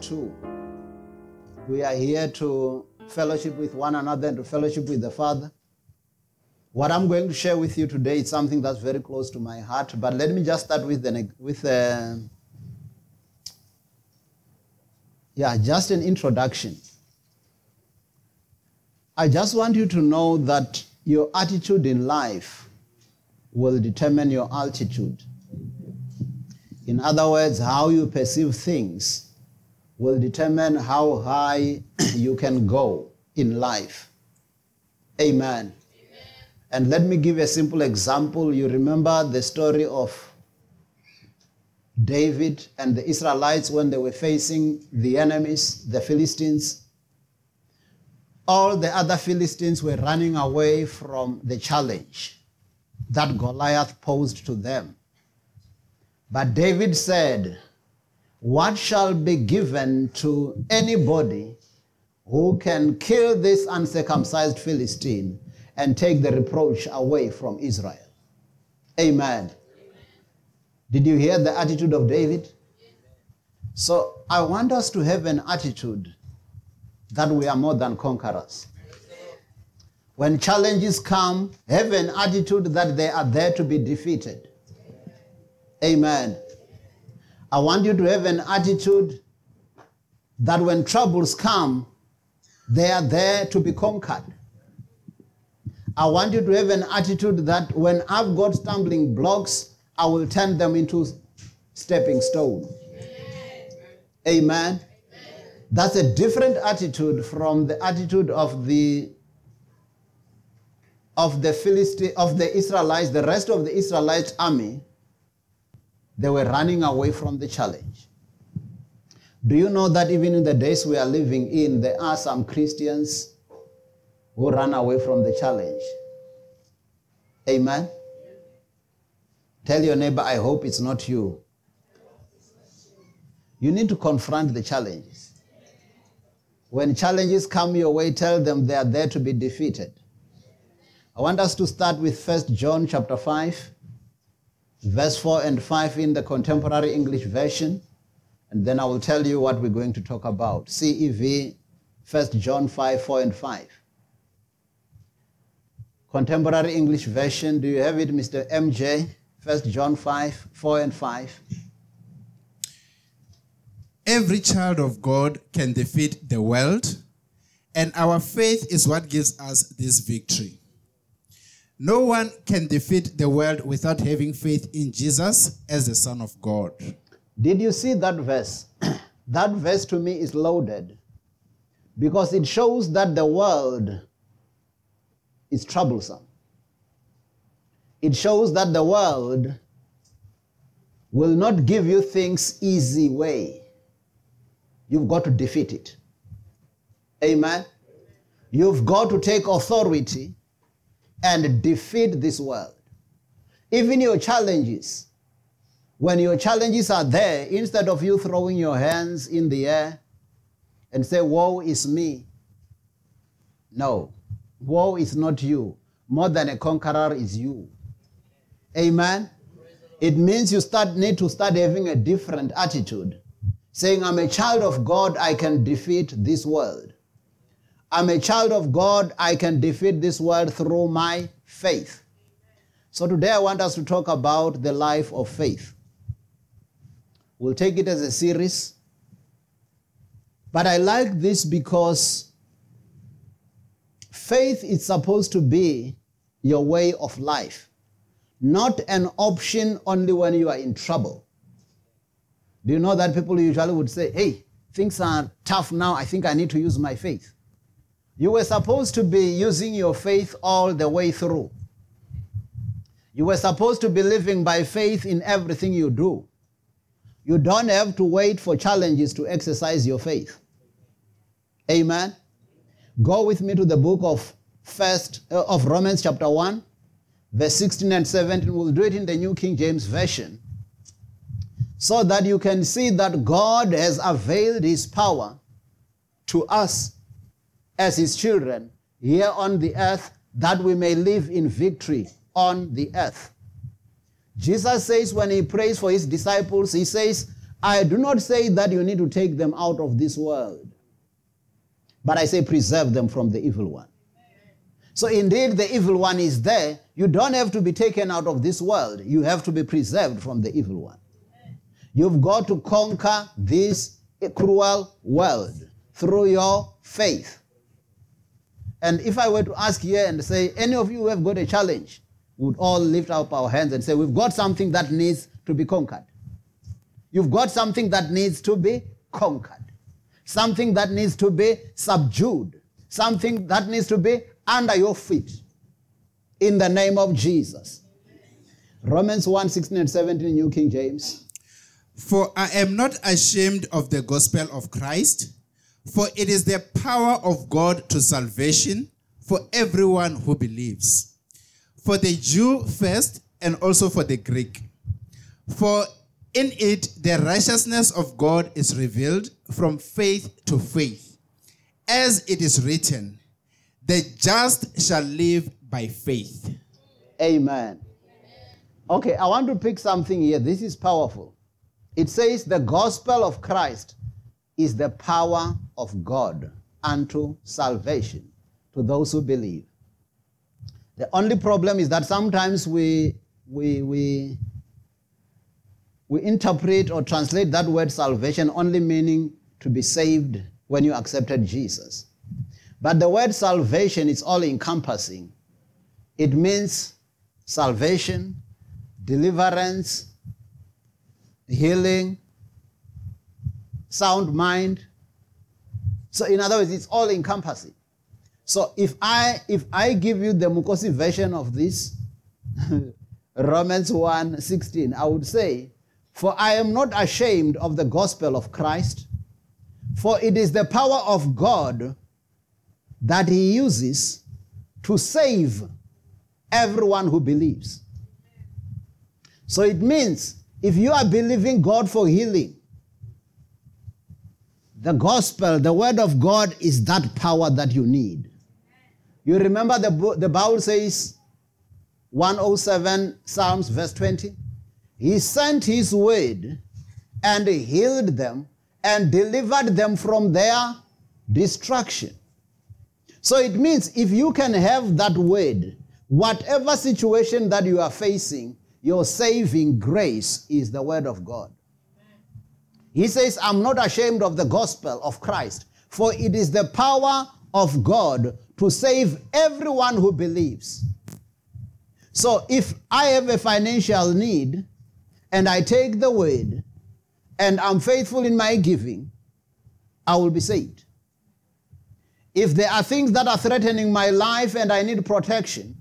too. We are here to fellowship with one another and to fellowship with the Father. What I'm going to share with you today is something that's very close to my heart, but let me just start with an, with a, yeah, just an introduction. I just want you to know that your attitude in life will determine your altitude. In other words, how you perceive things will determine how high you can go in life. Amen. And let me give a simple example. You remember the story of David and the Israelites when they were facing the enemies, the Philistines. All the other Philistines were running away from the challenge that Goliath posed to them. But David said, What shall be given to anybody who can kill this uncircumcised Philistine and take the reproach away from Israel? Amen. Did you hear the attitude of David? So I want us to have an attitude that we are more than conquerors. When challenges come, have an attitude that they are there to be defeated. Amen. I want you to have an attitude that when troubles come, they are there to be conquered. I want you to have an attitude that when I've got stumbling blocks, I will turn them into stepping stones. Amen. That's a different attitude from the attitude of the of the Philistine of the Israelites, the rest of the Israelite army. They were running away from the challenge. Do you know that even in the days we are living in, there are some Christians who run away from the challenge? Amen. Tell your neighbor, I hope it's not you. You need to confront the challenges. When challenges come your way, tell them they are there to be defeated. I want us to start with 1 John chapter 5, verse 4 and 5 in the contemporary English version, and then I will tell you what we're going to talk about. CEV, 1 John 5, 4 and 5. Contemporary English version, do you have it, Mr. MJ? 1 John 5, 4 and 5. Every child of God can defeat the world, and our faith is what gives us this victory. No one can defeat the world without having faith in Jesus as the Son of God. Did you see that verse? that verse to me is loaded because it shows that the world is troublesome. It shows that the world will not give you things easy way. You've got to defeat it. Amen. You've got to take authority and defeat this world. Even your challenges, when your challenges are there, instead of you throwing your hands in the air and say, Woe is me. No, woe is not you. More than a conqueror is you. Amen. It means you start need to start having a different attitude. Saying, I'm a child of God, I can defeat this world. I'm a child of God, I can defeat this world through my faith. So today I want us to talk about the life of faith. We'll take it as a series. But I like this because faith is supposed to be your way of life, not an option only when you are in trouble. Do you know that people usually would say, hey, things are tough now, I think I need to use my faith. You were supposed to be using your faith all the way through. You were supposed to be living by faith in everything you do. You don't have to wait for challenges to exercise your faith. Amen. Go with me to the book of first uh, of Romans chapter 1 verse 16 and 17 we'll do it in the New King James version so that you can see that God has availed his power to us as his children here on the earth that we may live in victory on the earth. Jesus says when he prays for his disciples, he says, I do not say that you need to take them out of this world, but I say preserve them from the evil one. So indeed, the evil one is there. You don't have to be taken out of this world. You have to be preserved from the evil one. You've got to conquer this cruel world through your faith. And if I were to ask here and say, any of you who have got a challenge, would all lift up our hands and say, We've got something that needs to be conquered. You've got something that needs to be conquered, something that needs to be subdued, something that needs to be under your feet in the name of Jesus. Romans 1 16 and 17, New King James. For I am not ashamed of the gospel of Christ, for it is the power of God to salvation for everyone who believes, for the Jew first and also for the Greek. For in it the righteousness of God is revealed from faith to faith, as it is written, the just shall live by faith. Amen. Okay, I want to pick something here. This is powerful. It says the gospel of Christ is the power of God unto salvation to those who believe. The only problem is that sometimes we, we, we, we interpret or translate that word salvation only meaning to be saved when you accepted Jesus. But the word salvation is all encompassing. It means salvation, deliverance, healing, sound mind. So in other words, it's all encompassing. So if I if I give you the Mukosi version of this, Romans 1 16, I would say, For I am not ashamed of the gospel of Christ, for it is the power of God that he uses to save everyone who believes. So it means if you are believing God for healing, the gospel, the word of God is that power that you need. You remember the, the Bible says, 107 Psalms, verse 20? He sent his word and healed them and delivered them from their destruction. So it means if you can have that word, whatever situation that you are facing, your saving grace is the word of God. He says, I'm not ashamed of the gospel of Christ, for it is the power of God to save everyone who believes. So if I have a financial need and I take the word and I'm faithful in my giving, I will be saved. If there are things that are threatening my life and I need protection,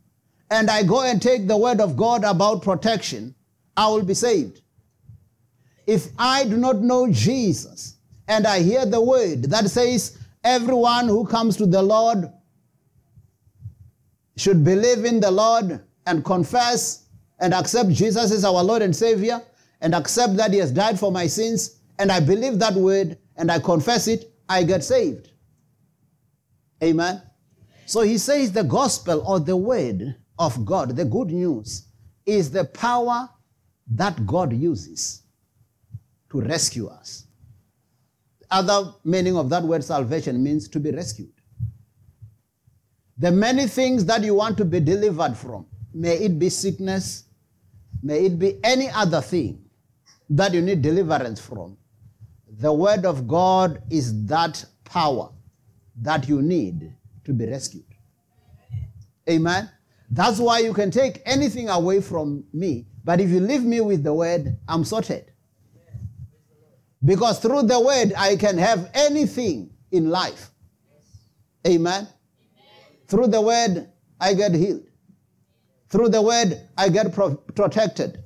and I go and take the word of God about protection, I will be saved. If I do not know Jesus and I hear the word that says, everyone who comes to the Lord should believe in the Lord and confess and accept Jesus as our Lord and Savior and accept that He has died for my sins, and I believe that word and I confess it, I get saved. Amen. So he says the gospel or the word of God, the good news, is the power that God uses to rescue us. Other meaning of that word salvation means to be rescued. The many things that you want to be delivered from, may it be sickness, may it be any other thing that you need deliverance from, the word of God is that power that you need to be rescued. Amen. That's why you can take anything away from me, but if you leave me with the word, I'm sorted. Because through the word, I can have anything in life. Amen. Through the word, I get healed. Through the word, I get pro- protected.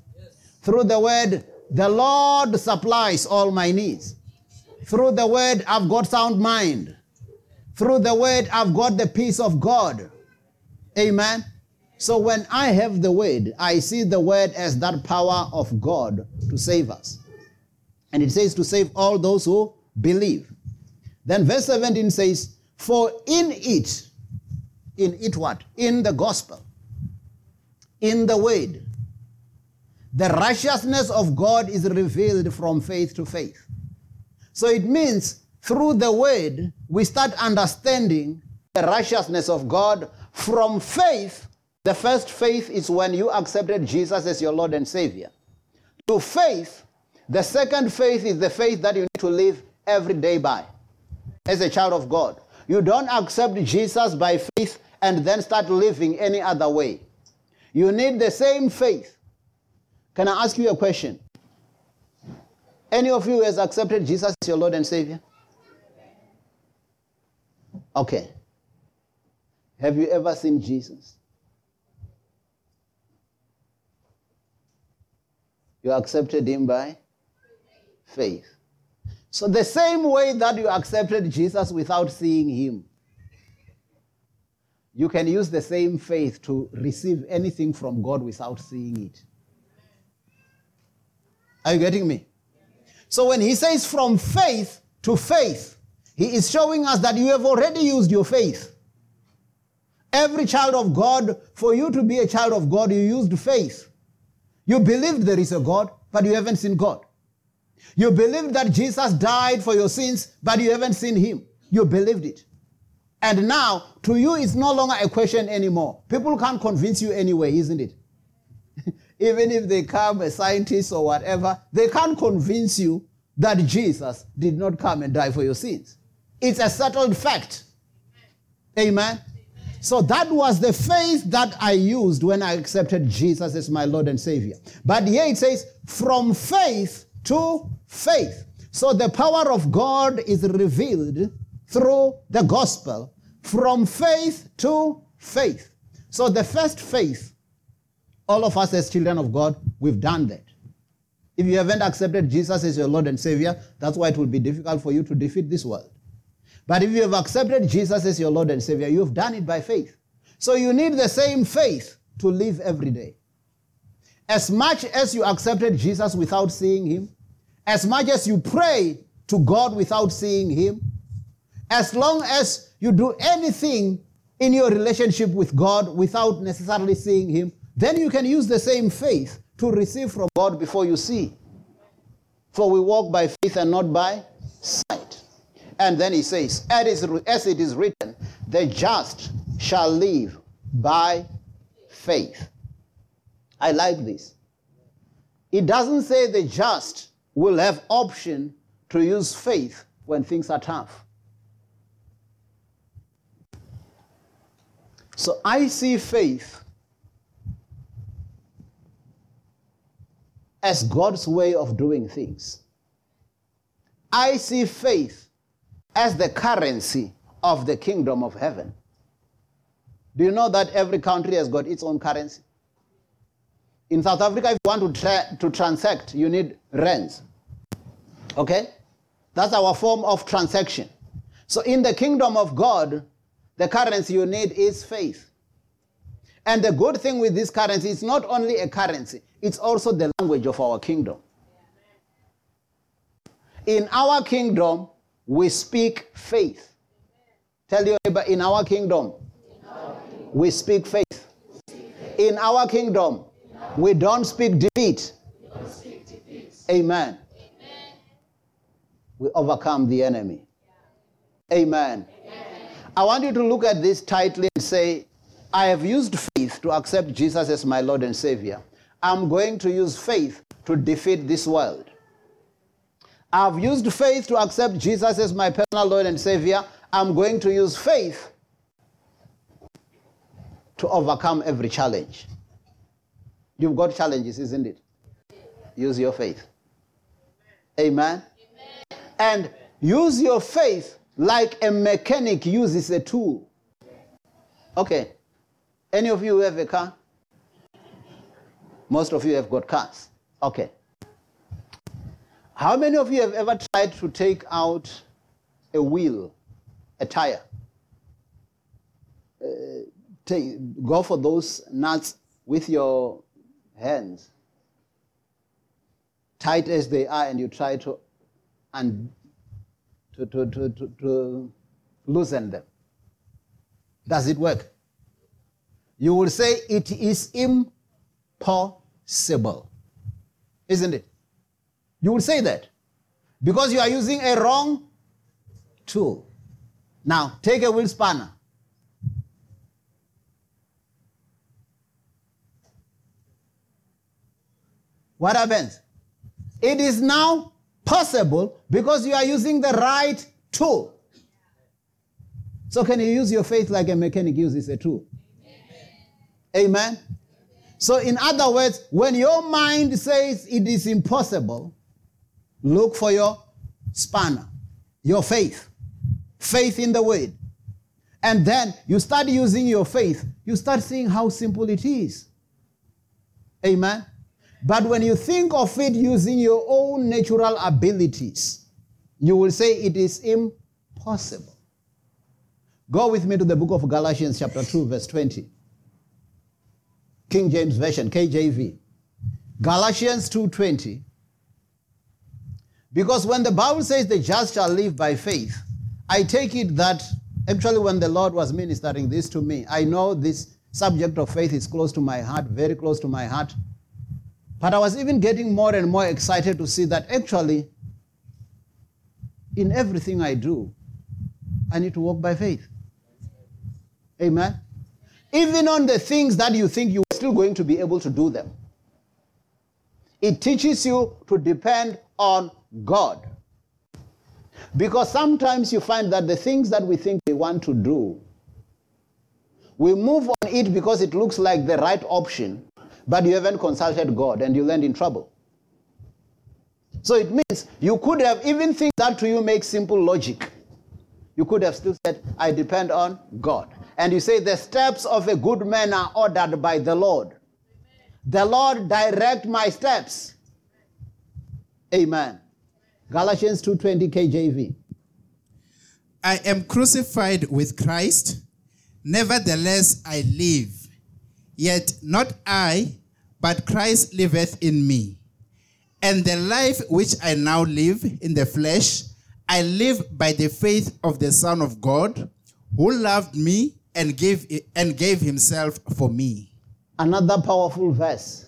Through the word, the Lord supplies all my needs. Through the word, I've got sound mind. Through the word, I've got the peace of God. Amen. So when I have the word, I see the word as that power of God to save us. And it says to save all those who believe. Then verse 17 says, For in it, in it what? In the gospel, in the word, the righteousness of God is revealed from faith to faith. So it means through the word, we start understanding the righteousness of God from faith. The first faith is when you accepted Jesus as your Lord and Savior. To faith, the second faith is the faith that you need to live every day by as a child of God. You don't accept Jesus by faith and then start living any other way. You need the same faith. Can I ask you a question? Any of you has accepted Jesus as your Lord and Savior? Okay. Have you ever seen Jesus? You accepted him by faith. So, the same way that you accepted Jesus without seeing him, you can use the same faith to receive anything from God without seeing it. Are you getting me? So, when he says from faith to faith, he is showing us that you have already used your faith. Every child of God, for you to be a child of God, you used faith. You believed there is a God, but you haven't seen God. You believe that Jesus died for your sins, but you haven't seen him. You believed it. And now, to you, it's no longer a question anymore. People can't convince you anyway, isn't it? Even if they come, a scientist or whatever, they can't convince you that Jesus did not come and die for your sins. It's a settled fact. Amen. So that was the faith that I used when I accepted Jesus as my Lord and Savior. But here it says, from faith to faith. So the power of God is revealed through the gospel from faith to faith. So the first faith, all of us as children of God, we've done that. If you haven't accepted Jesus as your Lord and Savior, that's why it will be difficult for you to defeat this world. But if you have accepted Jesus as your Lord and Savior, you've done it by faith. So you need the same faith to live every day. As much as you accepted Jesus without seeing him, as much as you pray to God without seeing him, as long as you do anything in your relationship with God without necessarily seeing him, then you can use the same faith to receive from God before you see. For we walk by faith and not by sight. And then he says, as it is written, the just shall live by faith. I like this. It doesn't say the just will have option to use faith when things are tough. So I see faith as God's way of doing things. I see faith as the currency of the kingdom of heaven. Do you know that every country has got its own currency? In South Africa, if you want to, tra- to transact, you need rands. Okay? That's our form of transaction. So in the kingdom of God, the currency you need is faith. And the good thing with this currency, it's not only a currency, it's also the language of our kingdom. In our kingdom, we speak faith. Tell your neighbor, in our kingdom, in our kingdom. we speak faith. In our kingdom, we don't speak defeat. Don't speak defeat. Amen. Amen. We overcome the enemy. Amen. Amen. I want you to look at this tightly and say, I have used faith to accept Jesus as my Lord and Savior. I'm going to use faith to defeat this world. I've used faith to accept Jesus as my personal Lord and Savior. I'm going to use faith to overcome every challenge. You've got challenges, isn't it? Use your faith. Amen. Amen. And use your faith like a mechanic uses a tool. Okay. Any of you have a car? Most of you have got cars. Okay. How many of you have ever tried to take out a wheel, a tire? Uh, take, go for those nuts with your hands, tight as they are, and you try to, and to, to, to, to, to loosen them. Does it work? You will say it is impossible. Isn't it? You would say that. Because you are using a wrong tool. Now, take a wheel spanner. What happens? It is now possible because you are using the right tool. So, can you use your faith like a mechanic uses a tool? Amen. Amen. So, in other words, when your mind says it is impossible, look for your spanner, your faith, faith in the word. And then you start using your faith, you start seeing how simple it is. Amen. But when you think of it using your own natural abilities, you will say it is impossible. Go with me to the book of Galatians, chapter 2, verse 20. King James Version, KJV. Galatians 2:20. Because when the Bible says the just shall live by faith, I take it that actually when the Lord was ministering this to me, I know this subject of faith is close to my heart, very close to my heart. But I was even getting more and more excited to see that actually, in everything I do, I need to walk by faith. Amen. Even on the things that you think you're still going to be able to do them, it teaches you to depend on God. Because sometimes you find that the things that we think we want to do, we move on it because it looks like the right option, but you haven't consulted God and you land in trouble. So it means you could have, even things that to you make simple logic, you could have still said, I depend on God. And you say, the steps of a good man are ordered by the Lord. The Lord direct my steps. Amen. Galatians 2:20 KJV. I am crucified with Christ, nevertheless I live. Yet not I, but Christ liveth in me. And the life which I now live in the flesh, I live by the faith of the Son of God, who loved me and gave, and gave himself for me. Another powerful verse.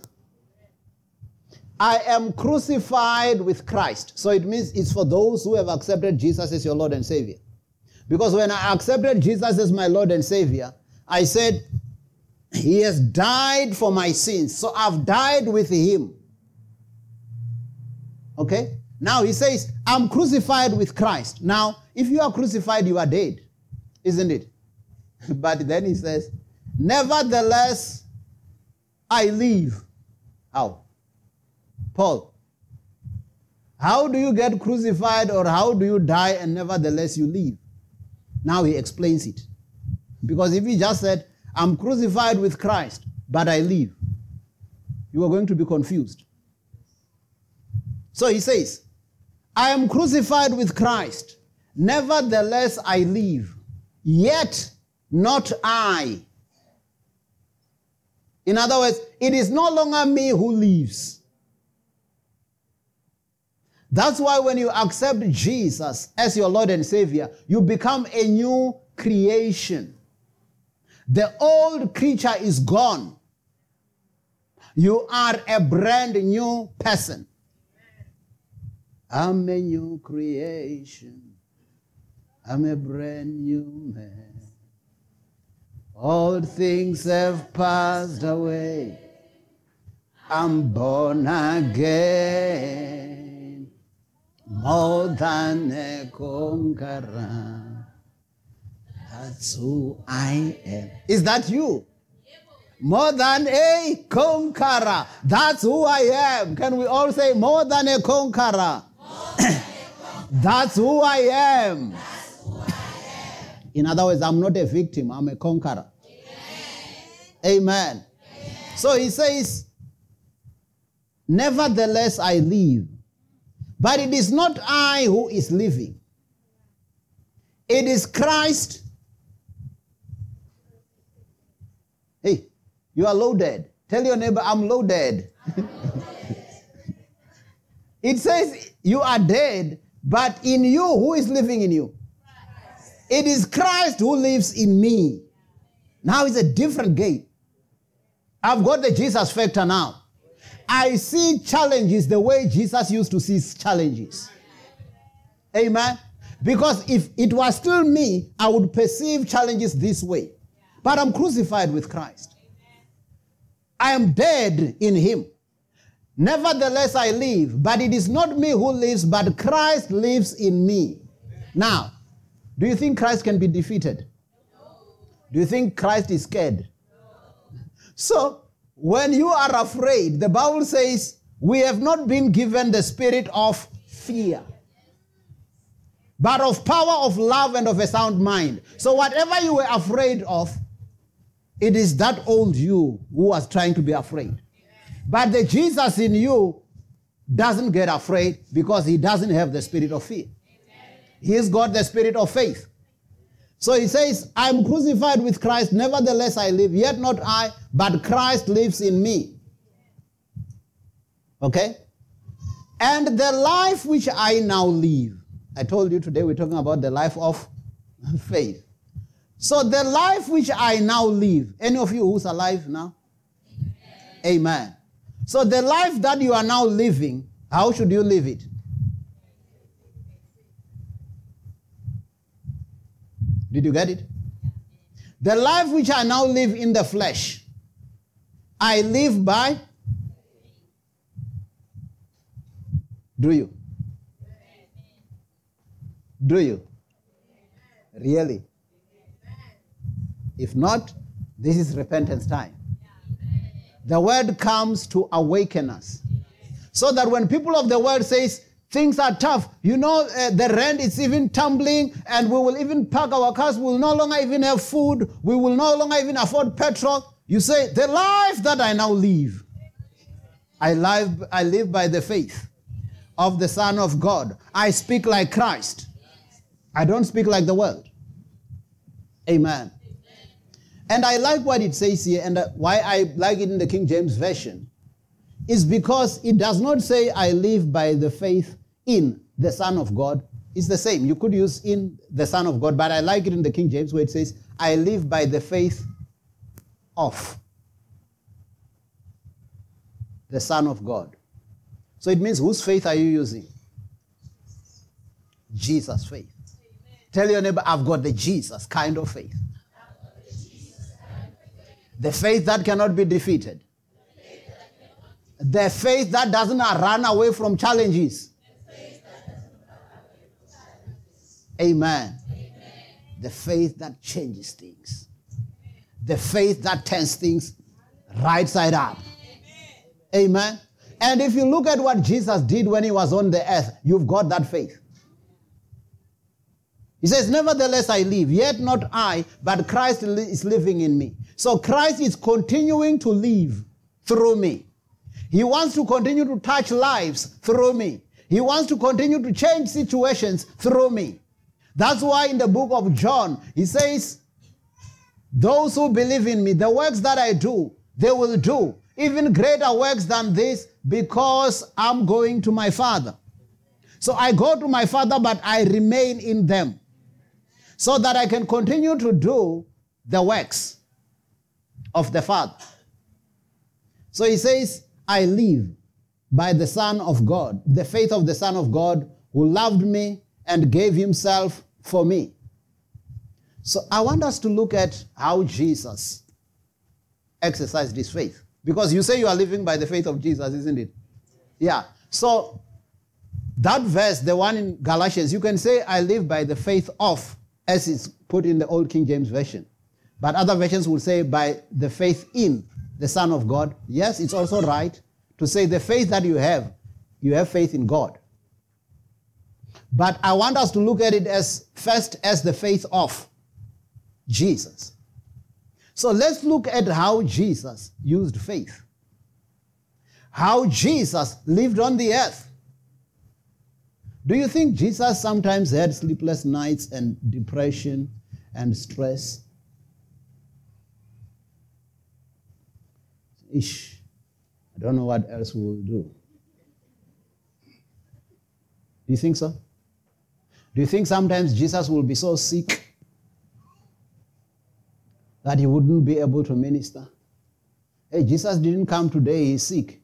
I am crucified with Christ. So it means it's for those who have accepted Jesus as your Lord and Savior. Because when I accepted Jesus as my Lord and Savior, I said, He has died for my sins. So I've died with Him. Okay? Now he says, I'm crucified with Christ. Now, if you are crucified, you are dead, isn't it? but then he says, Nevertheless, I live. How? Paul, how do you get crucified or how do you die and nevertheless you live? Now he explains it. Because if he just said, I'm crucified with Christ, but I live, you are going to be confused. So he says, I am crucified with Christ, nevertheless I live, yet not I. In other words, it is no longer me who lives. That's why when you accept Jesus as your Lord and Savior, you become a new creation. The old creature is gone. You are a brand new person. I'm a new creation. I'm a brand new man. All things have passed away. I'm born again. More than a conqueror. That's who I am. Is that you? More than a conqueror. That's who I am. Can we all say more than a conqueror? That's who I am. In other words, I'm not a victim, I'm a conqueror. Amen. Amen. So he says, Nevertheless, I live. But it is not I who is living, it is Christ. Hey, you are loaded. Tell your neighbor, I'm loaded. it says, You are dead, but in you, who is living in you? It is Christ who lives in me. Now it's a different game. I've got the Jesus factor now. I see challenges the way Jesus used to see challenges. Amen. Because if it was still me, I would perceive challenges this way. But I'm crucified with Christ. I am dead in Him. Nevertheless, I live, but it is not me who lives, but Christ lives in me. Now, do you think Christ can be defeated? Do you think Christ is scared? So, when you are afraid, the Bible says, we have not been given the spirit of fear, but of power, of love, and of a sound mind. So, whatever you were afraid of, it is that old you who was trying to be afraid. But the Jesus in you doesn't get afraid because he doesn't have the spirit of fear. He's got the spirit of faith. So he says, I'm crucified with Christ, nevertheless I live, yet not I, but Christ lives in me. Okay? And the life which I now live, I told you today we're talking about the life of faith. So the life which I now live, any of you who's alive now? Amen. Amen. So the life that you are now living, how should you live it? Did you get it? The life which I now live in the flesh, I live by. Do you? Do you? Really? If not, this is repentance time. The word comes to awaken us. So that when people of the world says, Things are tough. You know, uh, the rent is even tumbling, and we will even park our cars. We will no longer even have food. We will no longer even afford petrol. You say, The life that I now live, I live, I live by the faith of the Son of God. I speak like Christ. I don't speak like the world. Amen. And I like what it says here, and why I like it in the King James Version is because it does not say, I live by the faith in the Son of God It's the same. You could use in the Son of God, but I like it in the King James where it says, I live by the faith of the Son of God. So it means whose faith are you using? Jesus' faith. Amen. Tell your neighbor, I've got the Jesus kind of faith. The faith that cannot be defeated. The faith that doesn't run away from challenges. Amen. Amen. The faith that changes things. The faith that turns things right side up. Amen. Amen. And if you look at what Jesus did when he was on the earth, you've got that faith. He says, Nevertheless, I live, yet not I, but Christ is living in me. So Christ is continuing to live through me. He wants to continue to touch lives through me. He wants to continue to change situations through me. That's why in the book of John, he says, Those who believe in me, the works that I do, they will do even greater works than this because I'm going to my Father. So I go to my Father, but I remain in them so that I can continue to do the works of the Father. So he says, I live by the Son of God, the faith of the Son of God who loved me and gave himself for me. So I want us to look at how Jesus exercised his faith. Because you say you are living by the faith of Jesus, isn't it? Yeah. So that verse, the one in Galatians, you can say, I live by the faith of, as it's put in the Old King James Version. But other versions will say, by the faith in the Son of God. Yes, it's also right to say the faith that you have, you have faith in God. But I want us to look at it as first as the faith of Jesus. So let's look at how Jesus used faith. How Jesus lived on the earth. Do you think Jesus sometimes had sleepless nights and depression and stress? Ish. I don't know what else we'll do. Do you think so? Do you think sometimes Jesus will be so sick that he wouldn't be able to minister? Hey, Jesus didn't come today, he's sick.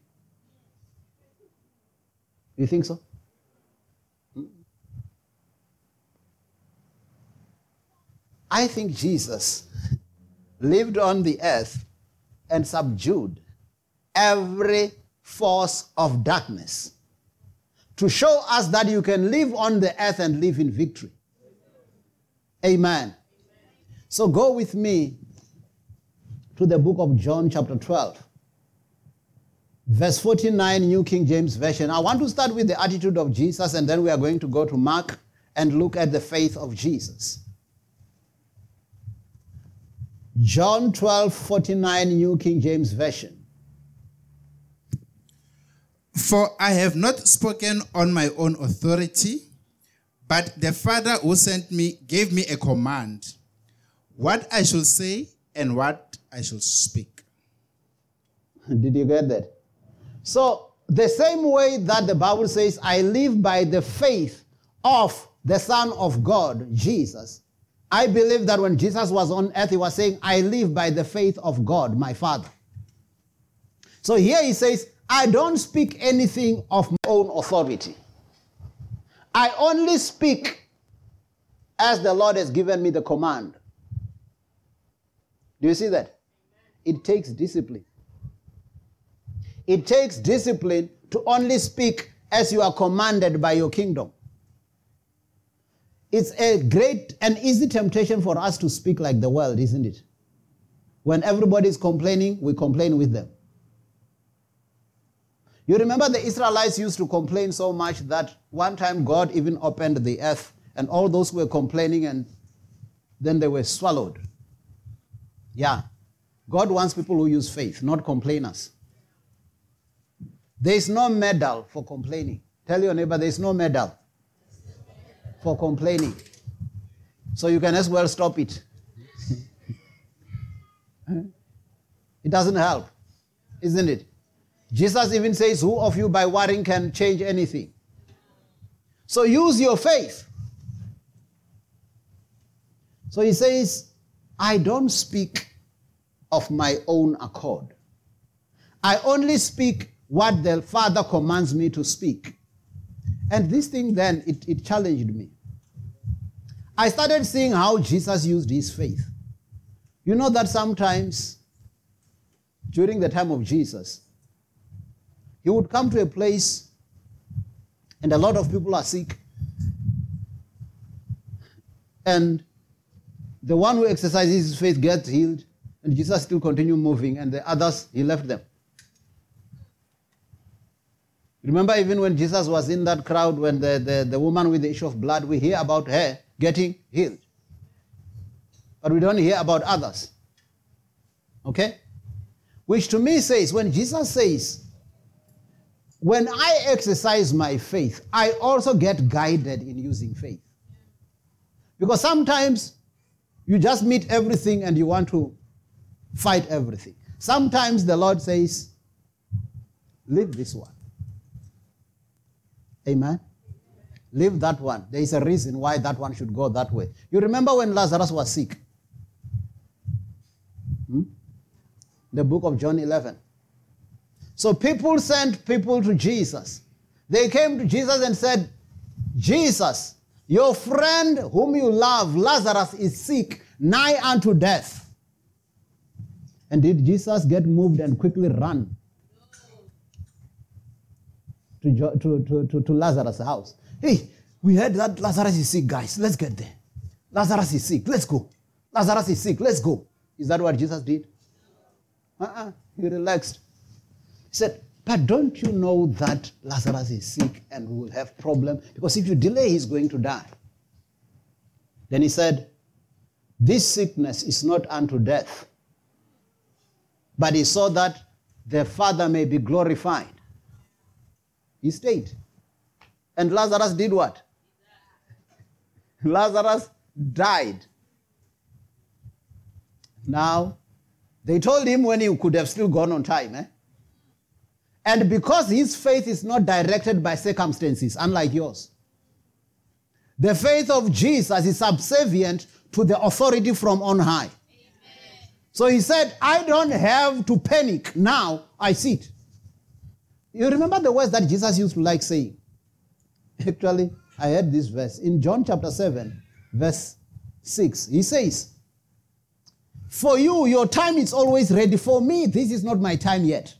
Do you think so? I think Jesus lived on the earth and subdued every force of darkness to show us that you can live on the earth and live in victory. Amen. So go with me to the book of John, chapter 12, verse 49, New King James Version. I want to start with the attitude of Jesus, and then we are going to go to Mark and look at the faith of Jesus. John 12, 49, New King James Version. For I have not spoken on my own authority, but the Father who sent me gave me a command what I shall say and what I shall speak. Did you get that? So, the same way that the Bible says, I live by the faith of the Son of God, Jesus, I believe that when Jesus was on earth, he was saying, I live by the faith of God, my Father. So here he says, I don't speak anything of my own authority. I only speak as the Lord has given me the command. Do you see that? It takes discipline. It takes discipline to only speak as you are commanded by your kingdom. It's a great and easy temptation for us to speak like the world, isn't it? When everybody is complaining, we complain with them. You remember the Israelites used to complain so much that one time God even opened the earth and all those were complaining and then they were swallowed. Yeah. God wants people who use faith, not complainers. There is no medal for complaining. Tell your neighbor there is no medal for complaining. So you can as well stop it. it doesn't help, isn't it? Jesus even says, Who of you by worrying can change anything? So use your faith. So he says, I don't speak of my own accord. I only speak what the Father commands me to speak. And this thing then, it, it challenged me. I started seeing how Jesus used his faith. You know that sometimes during the time of Jesus, he would come to a place and a lot of people are sick. And the one who exercises his faith gets healed, and Jesus still continue moving, and the others, he left them. Remember, even when Jesus was in that crowd, when the, the, the woman with the issue of blood, we hear about her getting healed. But we don't hear about others. Okay? Which to me says, when Jesus says, when I exercise my faith, I also get guided in using faith. Because sometimes you just meet everything and you want to fight everything. Sometimes the Lord says, Leave this one. Amen. Leave that one. There is a reason why that one should go that way. You remember when Lazarus was sick? Hmm? The book of John 11. So people sent people to Jesus. They came to Jesus and said, Jesus, your friend whom you love, Lazarus, is sick, nigh unto death. And did Jesus get moved and quickly run to, to, to, to, to Lazarus' house? Hey, we heard that Lazarus is sick, guys. Let's get there. Lazarus is sick. Let's go. Lazarus is sick. Let's go. Is that what Jesus did? Uh-uh. He relaxed. He said, but don't you know that Lazarus is sick and will have problem? Because if you delay, he's going to die. Then he said, this sickness is not unto death, but he saw that the Father may be glorified. He stayed. And Lazarus did what? Lazarus died. Now, they told him when he could have still gone on time. Eh? And because his faith is not directed by circumstances, unlike yours, the faith of Jesus is subservient to the authority from on high. Amen. So he said, I don't have to panic. Now I see it. You remember the words that Jesus used to like saying? Actually, I heard this verse in John chapter 7, verse 6. He says, For you, your time is always ready. For me, this is not my time yet.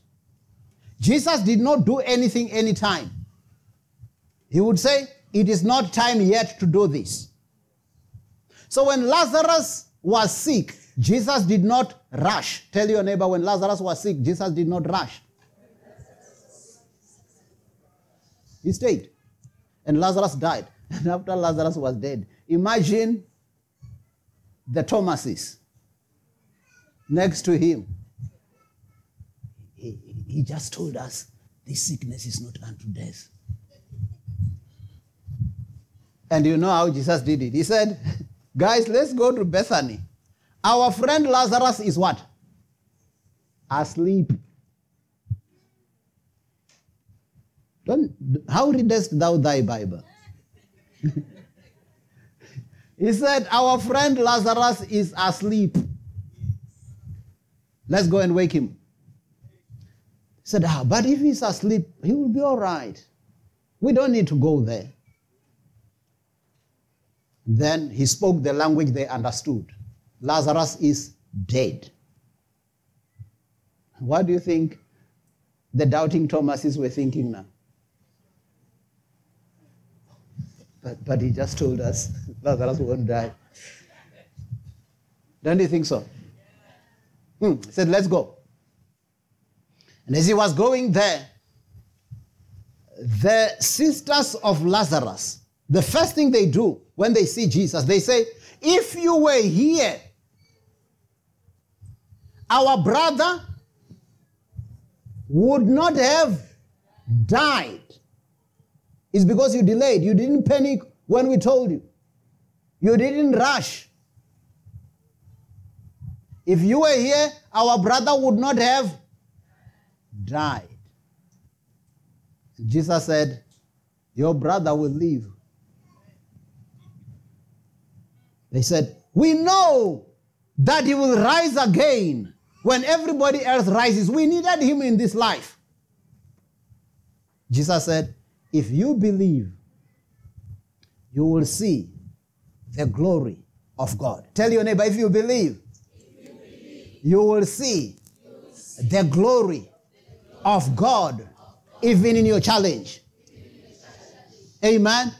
Jesus did not do anything anytime. He would say, It is not time yet to do this. So when Lazarus was sick, Jesus did not rush. Tell your neighbor when Lazarus was sick, Jesus did not rush. He stayed. And Lazarus died. And after Lazarus was dead, imagine the Thomases next to him. He, he just told us this sickness is not unto death. And you know how Jesus did it? He said, Guys, let's go to Bethany. Our friend Lazarus is what? Asleep. Don't, how readest thou thy Bible? he said, Our friend Lazarus is asleep. Let's go and wake him. He said, ah, But if he's asleep, he will be all right. We don't need to go there. Then he spoke the language they understood. Lazarus is dead. What do you think the doubting Thomases were thinking now? But, but he just told us Lazarus won't die. Don't you think so? Hmm. He said, Let's go. And as he was going there, the sisters of Lazarus, the first thing they do when they see Jesus, they say, If you were here, our brother would not have died. It's because you delayed. You didn't panic when we told you. You didn't rush. If you were here, our brother would not have died. Jesus said, Your brother will live. They said, We know that he will rise again when everybody else rises. We needed him in this life. Jesus said, If you believe, you will see the glory of God. Tell your neighbor, if you believe, you will see the glory of God even in your challenge. Amen.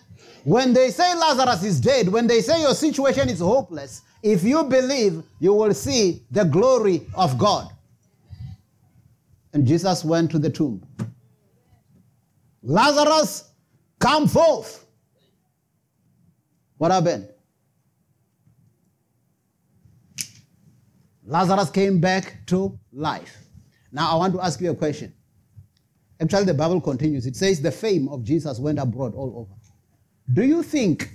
When they say Lazarus is dead, when they say your situation is hopeless, if you believe, you will see the glory of God. And Jesus went to the tomb. Lazarus, come forth. What happened? Lazarus came back to life. Now I want to ask you a question. Actually, the Bible continues. It says the fame of Jesus went abroad all over. Do you think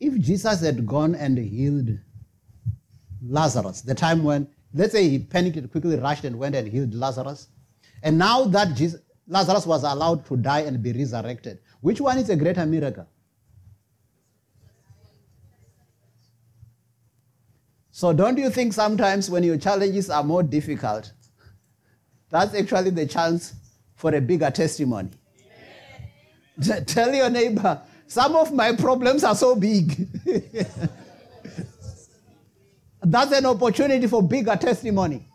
if Jesus had gone and healed Lazarus, the time when, let's say he panicked, quickly rushed and went and healed Lazarus, and now that Jesus, Lazarus was allowed to die and be resurrected, which one is a greater miracle? So don't you think sometimes when your challenges are more difficult, that's actually the chance for a bigger testimony? Tell your neighbor, some of my problems are so big. that's an opportunity for bigger testimony.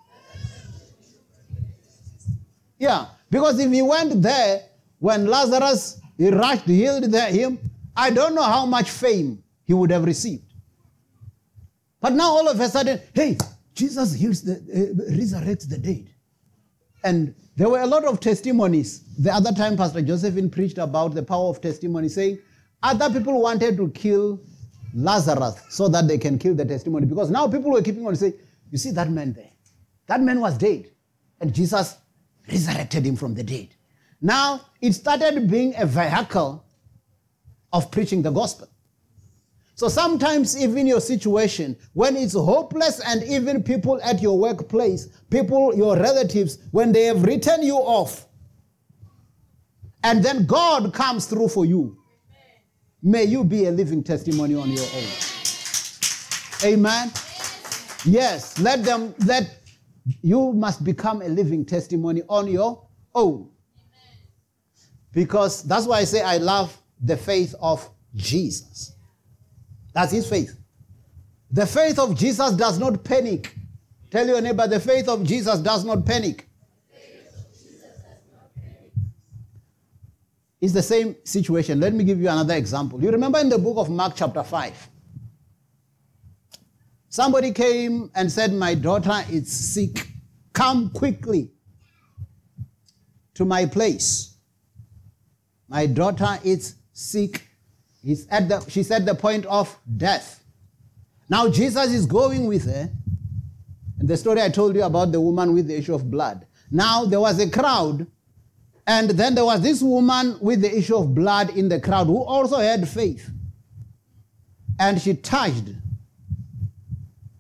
Yeah, because if he went there when Lazarus he rushed, healed him, I don't know how much fame he would have received. But now all of a sudden, hey, Jesus heals the, uh, resurrects the dead. And there were a lot of testimonies. The other time, Pastor Josephine preached about the power of testimony, saying other people wanted to kill Lazarus so that they can kill the testimony. Because now people were keeping on saying, You see that man there? That man was dead. And Jesus resurrected him from the dead. Now it started being a vehicle of preaching the gospel. So sometimes, even your situation, when it's hopeless, and even people at your workplace, people, your relatives, when they have written you off, and then God comes through for you, may you be a living testimony on your own. Amen. Yes, let them, let, you must become a living testimony on your own. Because that's why I say I love the faith of Jesus. That's his faith. The faith of Jesus does not panic. Tell your neighbor, the faith of Jesus does not panic. It's the same situation. Let me give you another example. You remember in the book of Mark, chapter 5, somebody came and said, My daughter is sick. Come quickly to my place. My daughter is sick. He's at the, she's at the point of death. Now Jesus is going with her. And the story I told you about the woman with the issue of blood. Now there was a crowd, and then there was this woman with the issue of blood in the crowd who also had faith. And she touched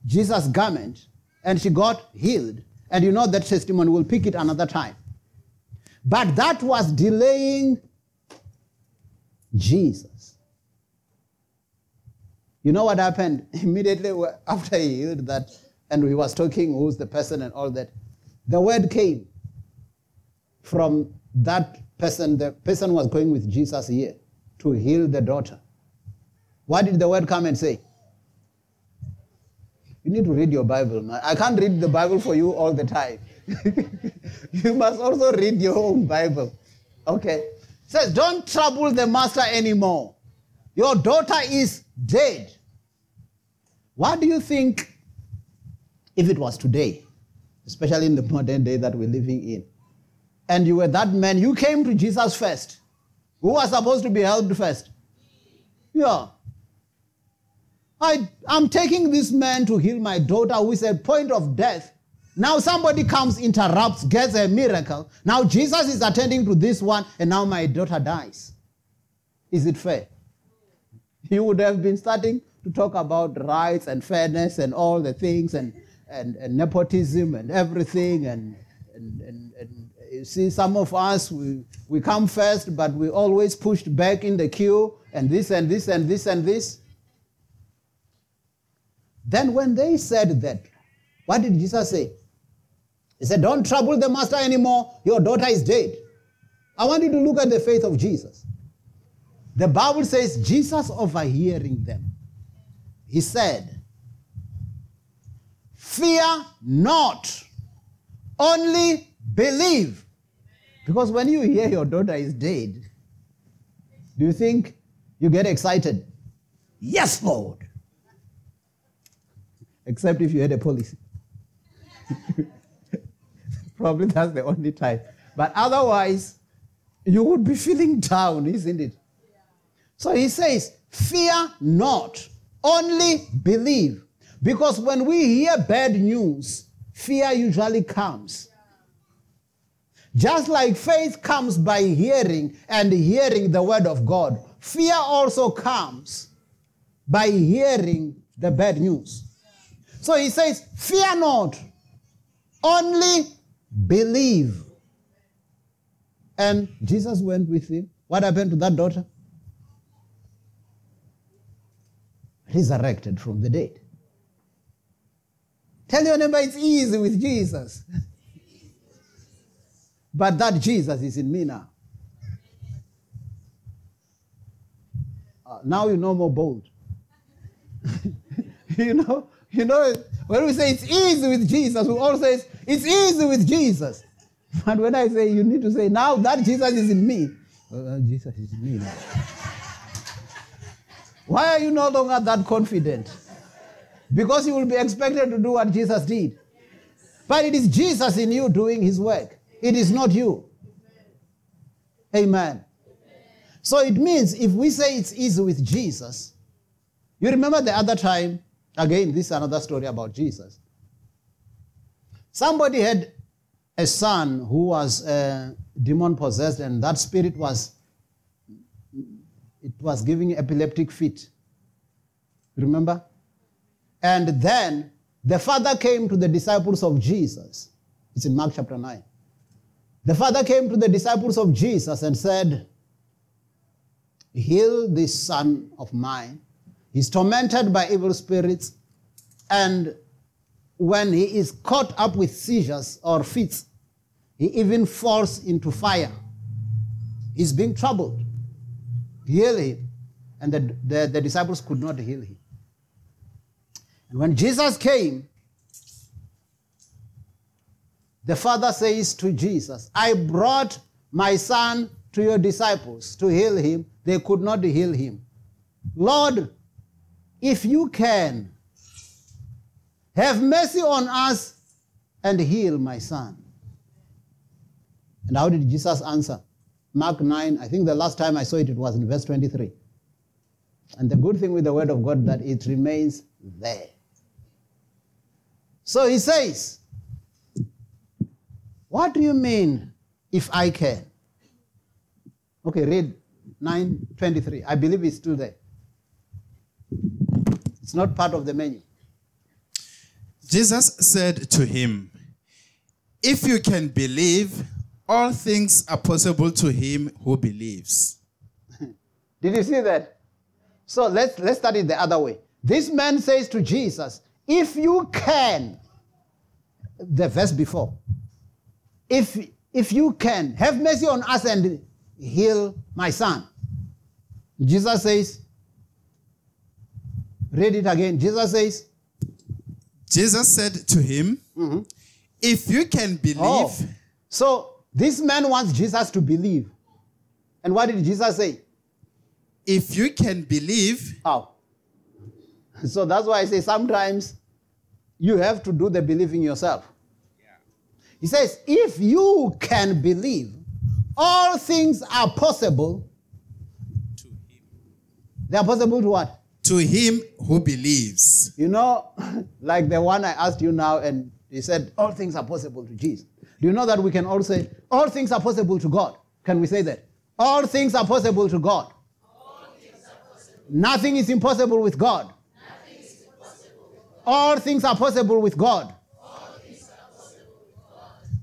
Jesus' garment and she got healed. And you know that testimony, we'll pick it another time. But that was delaying Jesus. You know what happened? Immediately after he healed that, and he was talking who's the person and all that, the word came from that person. The person was going with Jesus here to heal the daughter. What did the word come and say? Need to read your Bible, man. I can't read the Bible for you all the time. you must also read your own Bible. Okay. It says, Don't trouble the master anymore. Your daughter is dead. What do you think if it was today, especially in the modern day that we're living in? And you were that man, you came to Jesus first. Who was supposed to be helped first? Yeah. I, I'm taking this man to heal my daughter who is at point of death. Now somebody comes, interrupts, gets a miracle. Now Jesus is attending to this one, and now my daughter dies. Is it fair? You would have been starting to talk about rights and fairness and all the things and, and, and nepotism and everything. And, and, and, and you see, some of us, we, we come first, but we always pushed back in the queue and this and this and this and this. Then when they said that, what did Jesus say? He said, Don't trouble the master anymore. Your daughter is dead. I want you to look at the faith of Jesus. The Bible says, Jesus overhearing them, he said, Fear not, only believe. Because when you hear your daughter is dead, do you think you get excited? Yes, Lord. Except if you had a policy. Probably that's the only time. But otherwise, you would be feeling down, isn't it? So he says, Fear not, only believe. Because when we hear bad news, fear usually comes. Just like faith comes by hearing and hearing the word of God, fear also comes by hearing the bad news. So he says, Fear not, only believe. And Jesus went with him. What happened to that daughter? Resurrected from the dead. Tell your neighbor it's easy with Jesus. but that Jesus is in me now. Uh, now you're no more bold. you know, you know, when we say it's easy with Jesus, we all say it's easy with Jesus. But when I say you need to say now that Jesus is in me, oh, well, Jesus is in me now. Why are you no longer that confident? Because you will be expected to do what Jesus did. But it is Jesus in you doing his work. It is not you. Amen. So it means if we say it's easy with Jesus, you remember the other time, again, this is another story about Jesus. Somebody had a son who was uh, demon possessed, and that spirit was it was giving epileptic fit. Remember? And then the father came to the disciples of Jesus. It's in Mark chapter 9. The father came to the disciples of Jesus and said, Heal this son of mine. He's tormented by evil spirits, and when he is caught up with seizures or fits, he even falls into fire. He's being troubled. heal him, and the, the, the disciples could not heal him. And when Jesus came, the father says to Jesus, I brought my son to your disciples to heal him. They could not heal him. Lord, if you can, have mercy on us and heal my son. And how did Jesus answer? Mark 9, I think the last time I saw it, it was in verse 23. And the good thing with the word of God that it remains there. So he says, What do you mean if I can? Okay, read 923. I believe it's still there. It's not part of the menu. Jesus said to him, If you can believe, all things are possible to him who believes. Did you see that? So let's let's start it the other way. This man says to Jesus, if you can, the verse before, if if you can, have mercy on us and heal my son. Jesus says, read it again. Jesus says, Jesus said to him, mm-hmm. If you can believe, oh, so this man wants Jesus to believe. And what did Jesus say? if you can believe, How? So that's why I say sometimes you have to do the believing yourself. Yeah. He says, if you can believe, all things are possible. To him. They are possible to what? To him who believes. You know, like the one I asked you now, and he said, all things are possible to Jesus. Do you know that we can all say, all things are possible to God? Can we say that? All things are possible to God. Nothing is impossible with God. All things are possible with God.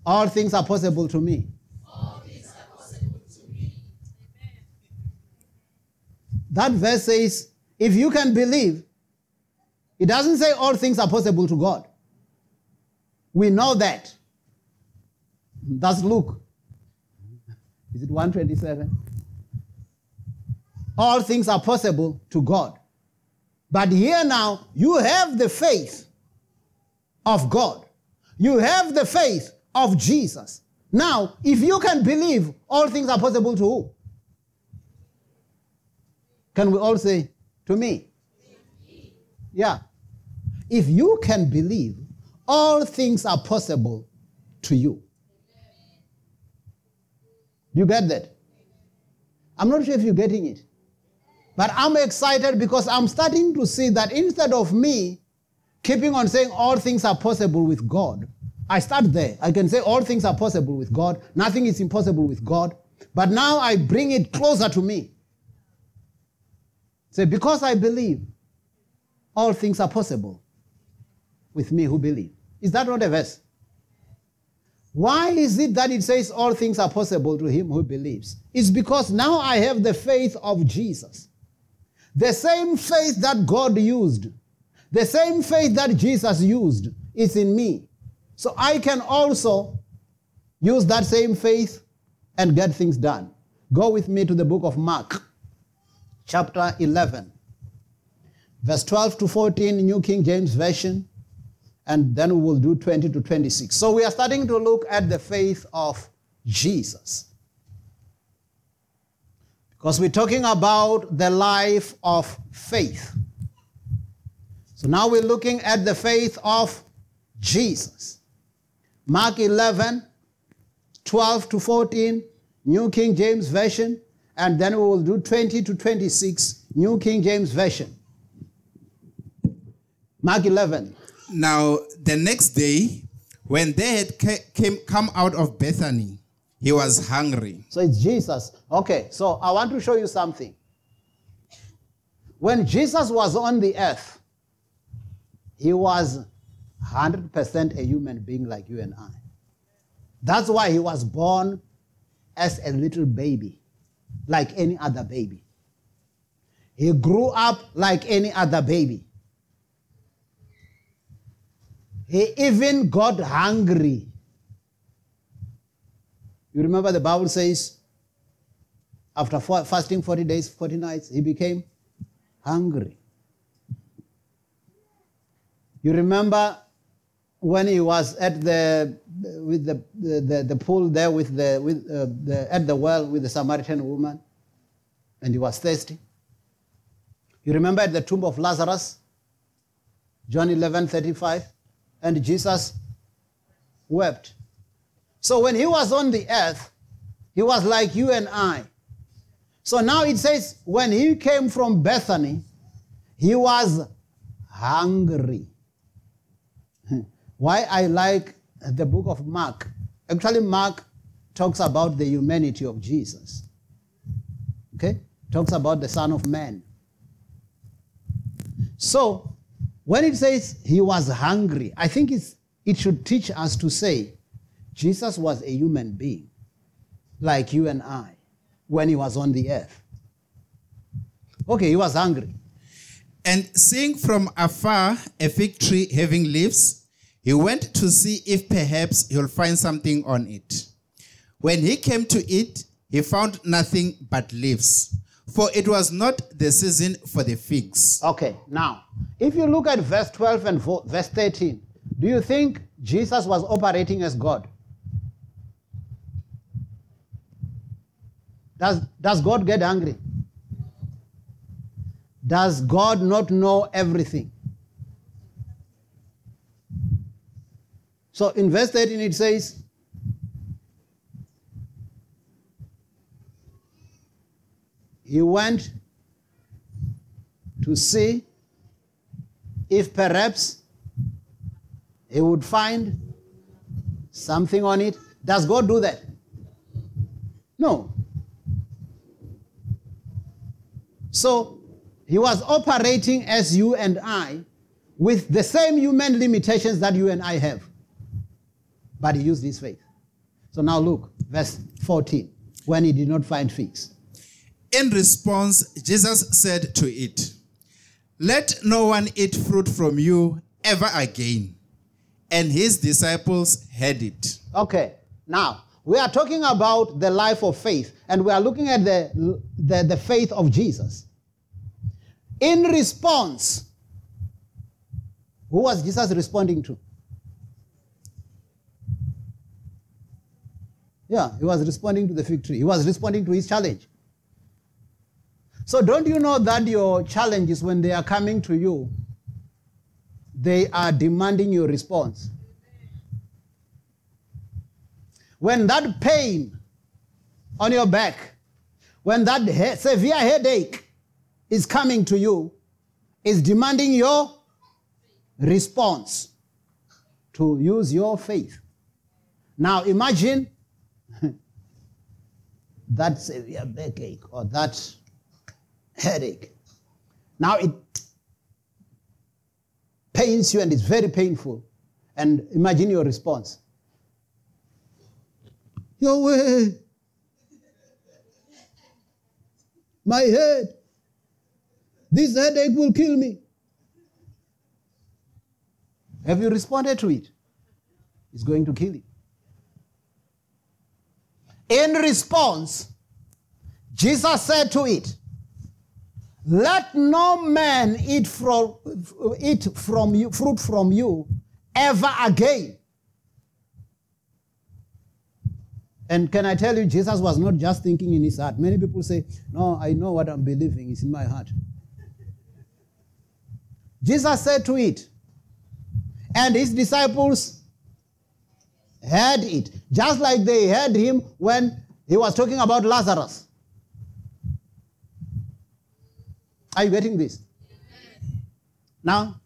All things are possible to me. That verse says, if you can believe, it doesn't say all things are possible to God. We know that. That's Luke. Is it 127? All things are possible to God. But here now, you have the faith of God. You have the faith of Jesus. Now, if you can believe, all things are possible to who? Can we all say, to me? Yeah. If you can believe, all things are possible to you. You get that? I'm not sure if you're getting it. But I'm excited because I'm starting to see that instead of me keeping on saying all things are possible with God, I start there. I can say all things are possible with God, nothing is impossible with God. But now I bring it closer to me. Say, because I believe, all things are possible with me who believe. Is that not a verse? Why is it that it says all things are possible to him who believes? It's because now I have the faith of Jesus. The same faith that God used, the same faith that Jesus used is in me. So I can also use that same faith and get things done. Go with me to the book of Mark, chapter 11, verse 12 to 14, New King James Version, and then we will do 20 to 26. So we are starting to look at the faith of Jesus. Because we're talking about the life of faith. So now we're looking at the faith of Jesus. Mark 11, 12 to 14, New King James Version, and then we will do 20 to 26, New King James Version. Mark 11. Now, the next day, when they had came, come out of Bethany, he was hungry. So it's Jesus. Okay, so I want to show you something. When Jesus was on the earth, he was 100% a human being like you and I. That's why he was born as a little baby, like any other baby. He grew up like any other baby. He even got hungry. You remember the Bible says, After fasting 40 days, 40 nights, he became hungry. You remember when he was at the with the the, the, pool there with the with uh, the at the well with the Samaritan woman, and he was thirsty. You remember at the tomb of Lazarus, John 11 35, and Jesus wept. So when he was on the earth, he was like you and I. So now it says, when he came from Bethany, he was hungry. Why I like Uh, the book of Mark. Actually, Mark talks about the humanity of Jesus. Okay? Talks about the Son of Man. So, when it says he was hungry, I think it should teach us to say Jesus was a human being, like you and I, when he was on the earth. Okay, he was hungry. And seeing from afar a fig tree having leaves, he went to see if perhaps he'll find something on it. When he came to it, he found nothing but leaves, for it was not the season for the figs. Okay, now, if you look at verse 12 and verse 13, do you think Jesus was operating as God? Does, does God get angry? Does God not know everything? So in verse 13 it says, He went to see if perhaps he would find something on it. Does God do that? No. So he was operating as you and I with the same human limitations that you and I have. But he used his faith. So now look, verse 14, when he did not find figs. In response, Jesus said to it, Let no one eat fruit from you ever again. And his disciples heard it. Okay, now we are talking about the life of faith, and we are looking at the, the, the faith of Jesus. In response, who was Jesus responding to? Yeah, he was responding to the fig tree. He was responding to his challenge. So, don't you know that your challenges, when they are coming to you, they are demanding your response? When that pain on your back, when that he- severe headache is coming to you, is demanding your response to use your faith. Now imagine that severe backache or that headache. Now it pains you and it's very painful. And imagine your response. Your way. My head. This headache will kill me. Have you responded to it? It's going to kill you. In response, Jesus said to it, Let no man eat from, eat from you, fruit from you ever again. And can I tell you, Jesus was not just thinking in his heart. Many people say, No, I know what I'm believing, it's in my heart. Jesus said to it, and his disciples heard it, just like they heard him when he was talking about Lazarus. Are you getting this? Now,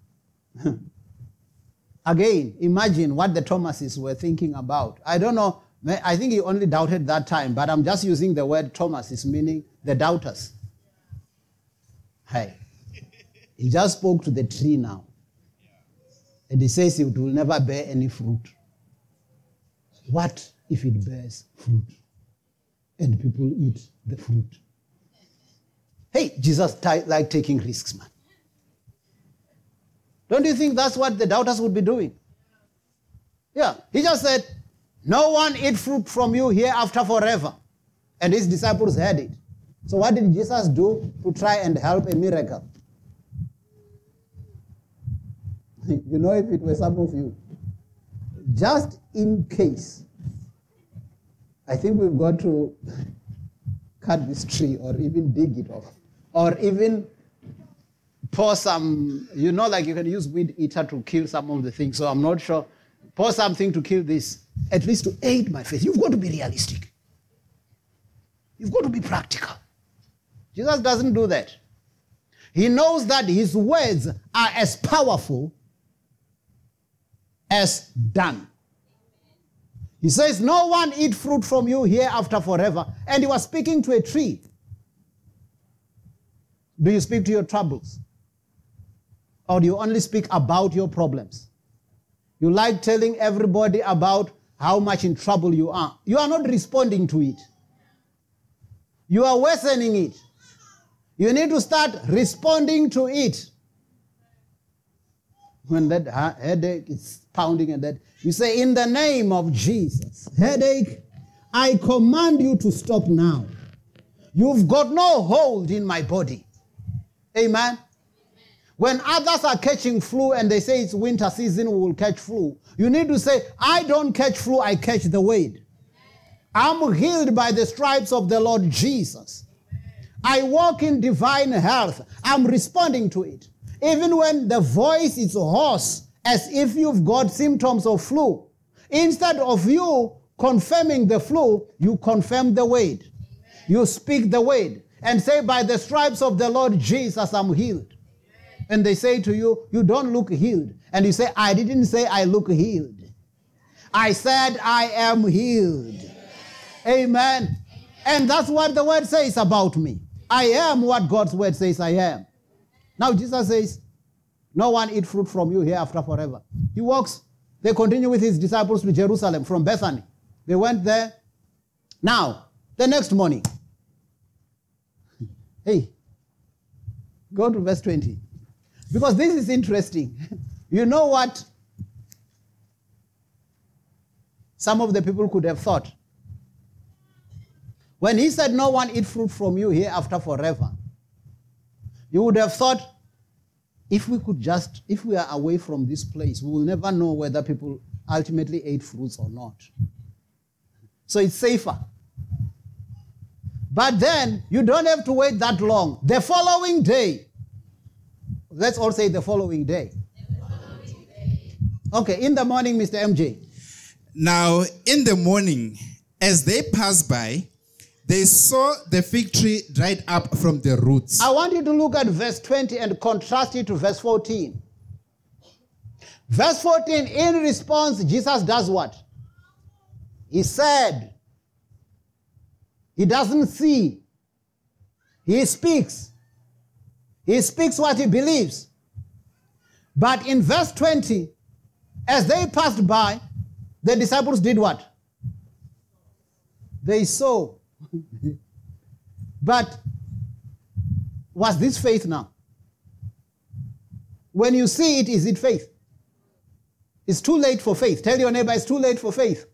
again, imagine what the Thomases were thinking about. I don't know, I think he only doubted that time, but I'm just using the word Thomases, meaning the doubters. Hey, he just spoke to the tree now. And he says it will never bear any fruit. What if it bears fruit and people eat the fruit? Hey, Jesus t- like taking risks, man. Don't you think that's what the doubters would be doing? Yeah, he just said, No one eat fruit from you hereafter forever. And his disciples heard it. So, what did Jesus do to try and help a miracle? you know, if it were some of you, just in case, I think we've got to cut this tree or even dig it off or even pour some, you know, like you can use weed eater to kill some of the things. So I'm not sure. Pour something to kill this, at least to aid my faith. You've got to be realistic. You've got to be practical. Jesus doesn't do that. He knows that his words are as powerful as done. He says, No one eat fruit from you hereafter forever. And he was speaking to a tree. Do you speak to your troubles? Or do you only speak about your problems? You like telling everybody about how much in trouble you are. You are not responding to it. You are worsening it. You need to start responding to it. When that headache is pounding and that, you say, In the name of Jesus, headache, I command you to stop now. You've got no hold in my body. Amen. When others are catching flu and they say it's winter season, we will catch flu. You need to say, I don't catch flu, I catch the weight. I'm healed by the stripes of the Lord Jesus. I walk in divine health. I'm responding to it. Even when the voice is hoarse, as if you've got symptoms of flu, instead of you confirming the flu, you confirm the weight. You speak the weight and say, By the stripes of the Lord Jesus, I'm healed. And they say to you, You don't look healed. And you say, I didn't say I look healed. I said, I am healed. Amen. And that's what the word says about me. I am what God's word says I am. Now Jesus says, No one eat fruit from you hereafter forever. He walks. They continue with his disciples to Jerusalem from Bethany. They went there. Now, the next morning. Hey, go to verse 20. Because this is interesting. you know what? Some of the people could have thought when he said, No one eat fruit from you hereafter forever, you would have thought, if we could just, if we are away from this place, we will never know whether people ultimately ate fruits or not. So it's safer. But then you don't have to wait that long. The following day, let's all say the following day. Okay, in the morning, Mr. MJ. Now, in the morning, as they passed by, they saw the fig tree dried up from the roots. I want you to look at verse 20 and contrast it to verse 14. Verse 14, in response, Jesus does what? He said, He doesn't see, He speaks. He speaks what He believes. But in verse 20, as they passed by, the disciples did what? They saw but was this faith now? When you see it, is it faith? It's too late for faith. Tell your neighbor it's too late for faith.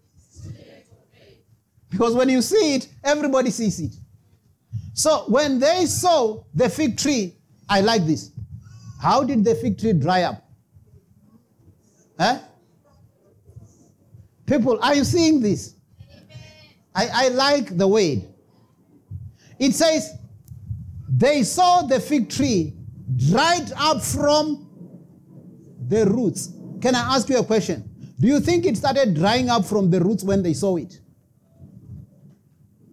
Because when you see it, everybody sees it. So when they saw the fig tree, I like this. How did the fig tree dry up? Huh? People, are you seeing this? I, I like the way it says, they saw the fig tree dried up from the roots. Can I ask you a question? Do you think it started drying up from the roots when they saw it?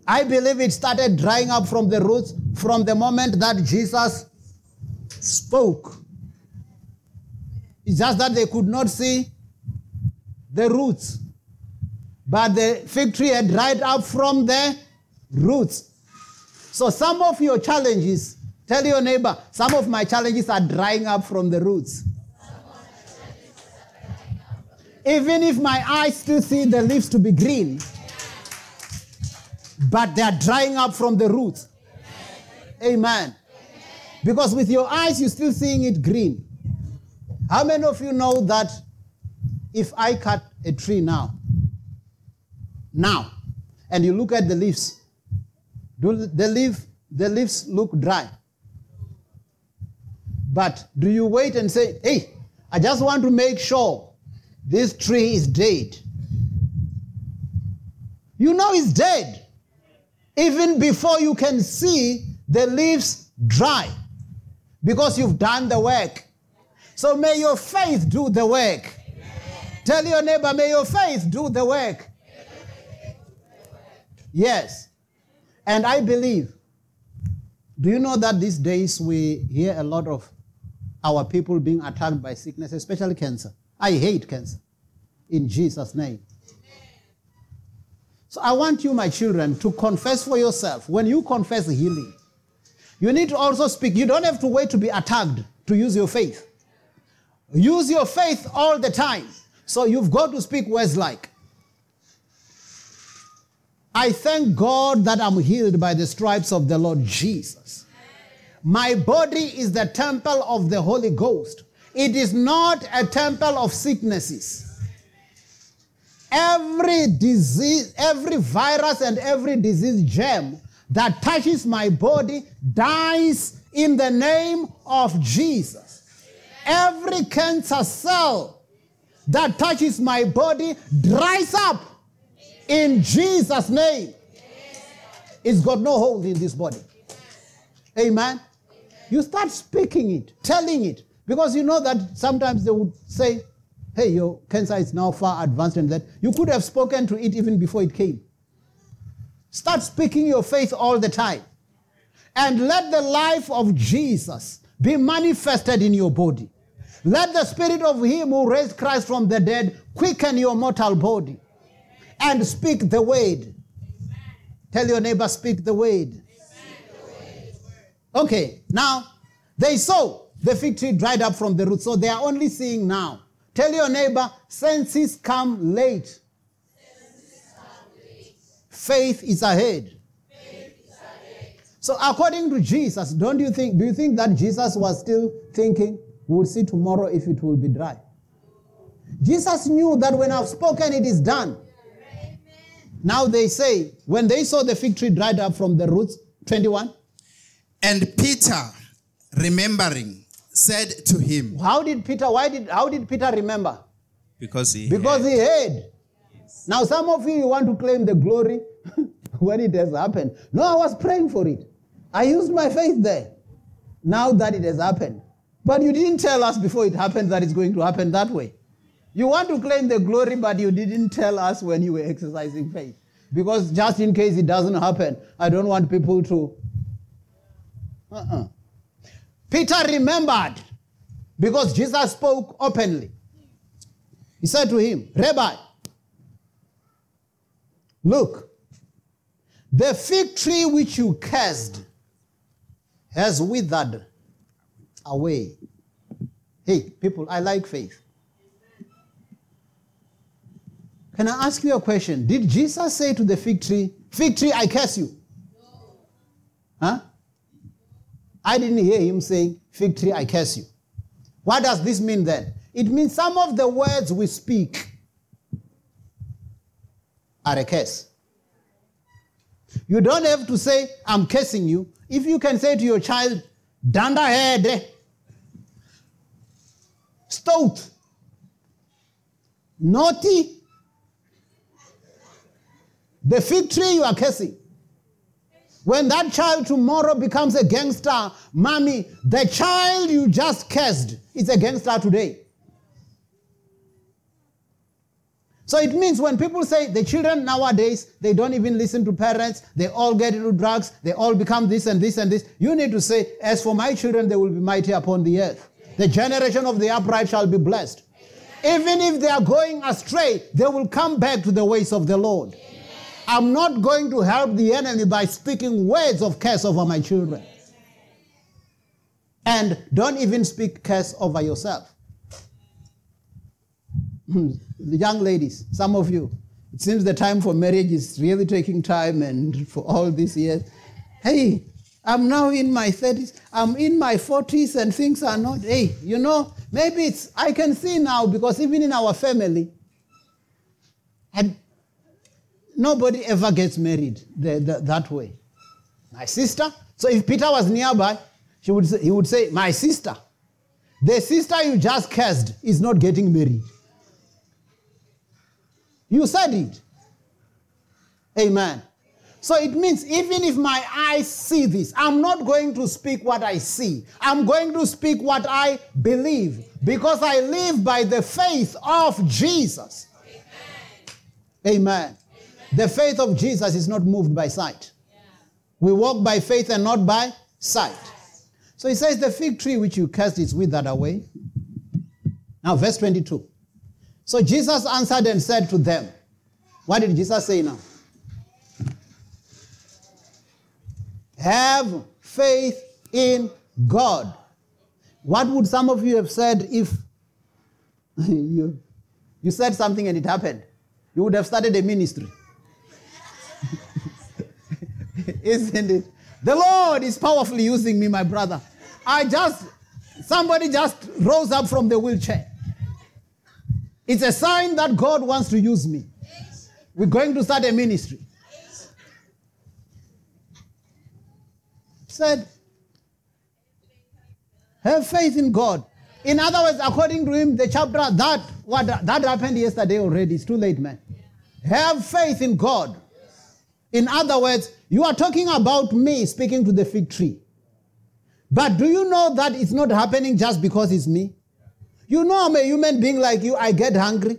I believe it started drying up from the roots from the moment that Jesus spoke. It's just that they could not see the roots. But the fig tree had dried up from the roots. So some of your challenges, tell your neighbor, some of my challenges are drying up from the roots. Even if my eyes still see the leaves to be green, but they are drying up from the roots. Amen. Because with your eyes, you're still seeing it green. How many of you know that if I cut a tree now, now, and you look at the leaves, do the leaf the leaves look dry. But do you wait and say, hey, I just want to make sure this tree is dead? You know it's dead. Even before you can see the leaves dry because you've done the work. So may your faith do the work. Tell your neighbor, may your faith do the work. Yes. And I believe. Do you know that these days we hear a lot of our people being attacked by sickness, especially cancer? I hate cancer. In Jesus' name. So I want you, my children, to confess for yourself. When you confess healing, you need to also speak. You don't have to wait to be attacked to use your faith. Use your faith all the time. So you've got to speak words like, I thank God that I'm healed by the stripes of the Lord Jesus. My body is the temple of the Holy Ghost. It is not a temple of sicknesses. Every disease, every virus, and every disease germ that touches my body dies in the name of Jesus. Every cancer cell that touches my body dries up in Jesus' name. It's got no hold in this body. Amen. You start speaking it, telling it, because you know that sometimes they would say, hey, your cancer is now far advanced and that. You could have spoken to it even before it came. Start speaking your faith all the time. And let the life of Jesus be manifested in your body. Let the spirit of him who raised Christ from the dead quicken your mortal body. And speak the word. Tell your neighbor, speak the word. Okay, now they saw the fig tree dried up from the root, so they are only seeing now. Tell your neighbor, senses come late. Faith is ahead. So according to Jesus, don't you think, do you think that Jesus was still thinking, we'll see tomorrow if it will be dry? Jesus knew that when I've spoken, it is done. Now they say, when they saw the fig tree dried up from the roots, 21. And Peter, remembering, said to him, How did Peter, why did, how did Peter remember? because he Because had- he heard. Now, some of you, you want to claim the glory when it has happened. No, I was praying for it. I used my faith there. Now that it has happened. But you didn't tell us before it happened that it's going to happen that way. You want to claim the glory, but you didn't tell us when you were exercising faith. Because just in case it doesn't happen, I don't want people to. Uh-uh. Peter remembered because Jesus spoke openly. He said to him, Rabbi, look, the fig tree which you cursed has withered away. Hey, people, I like faith. Can I ask you a question? Did Jesus say to the fig tree, Fig tree, I curse you? No. Huh? I didn't hear him saying, Fig tree, I curse you. What does this mean then? It means some of the words we speak are a curse. You don't have to say, I'm cursing you. If you can say to your child, Danda head, stout, naughty, the fig tree you are cursing. When that child tomorrow becomes a gangster, mommy, the child you just cursed is a gangster today. So it means when people say the children nowadays, they don't even listen to parents, they all get into drugs, they all become this and this and this. You need to say, as for my children, they will be mighty upon the earth. The generation of the upright shall be blessed. Even if they are going astray, they will come back to the ways of the Lord. I'm not going to help the enemy by speaking words of curse over my children. And don't even speak curse over yourself. Hmm. the young ladies, some of you, it seems the time for marriage is really taking time and for all these years. Hey, I'm now in my 30s, I'm in my 40s and things are not, hey, you know, maybe it's, I can see now because even in our family, and nobody ever gets married the, the, that way. My sister, So if Peter was nearby, she would say, he would say, My sister, the sister you just cursed is not getting married. You said it. Amen. So it means even if my eyes see this, I'm not going to speak what I see. I'm going to speak what I believe because I live by the faith of Jesus. Amen. Amen. The faith of Jesus is not moved by sight. We walk by faith and not by sight. So he says, The fig tree which you cursed is withered away. Now, verse 22. So Jesus answered and said to them, What did Jesus say now? Have faith in God. What would some of you have said if you, you said something and it happened? You would have started a ministry. Isn't it? The Lord is powerfully using me, my brother. I just, somebody just rose up from the wheelchair. It's a sign that God wants to use me. We're going to start a ministry. Said, have faith in God. In other words, according to him, the chapter that what that happened yesterday already. It's too late, man. Have faith in God. In other words, you are talking about me speaking to the fig tree. But do you know that it's not happening just because it's me? You know I'm a human being like you, I get hungry.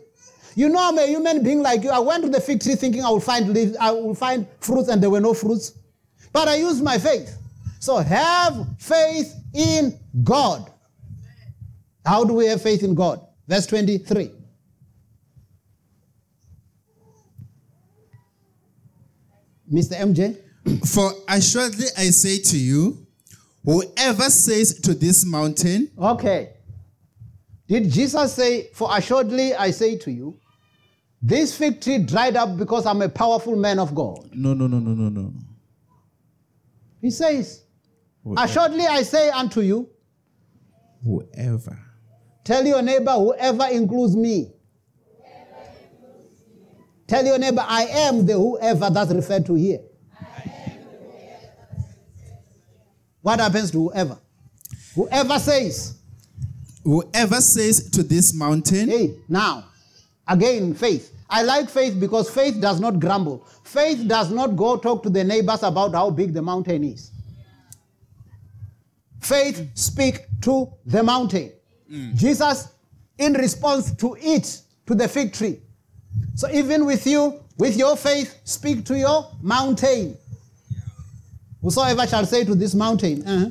You know I'm a human being like you. I went to the fig tree thinking I will find leaves, I will find fruits and there were no fruits. But I used my faith. So have faith in God. How do we have faith in God? Verse 23. Mr. MJ? For assuredly I say to you, whoever says to this mountain, Okay. Did Jesus say, For assuredly I say to you, this fig tree dried up because I'm a powerful man of God? No, no, no, no, no, no. He says, Assuredly I say unto you, Whoever. tell your neighbor, whoever includes me. Tell your neighbor, I am the whoever that's referred to here. What happens to whoever? Whoever says, Whoever says to this mountain, Hey, now, again, faith. I like faith because faith does not grumble. Faith does not go talk to the neighbors about how big the mountain is. Faith speak to the mountain. Mm. Jesus, in response to it, to the fig tree. So even with you, with your faith, speak to your mountain. Whosoever shall say to this mountain, uh-huh,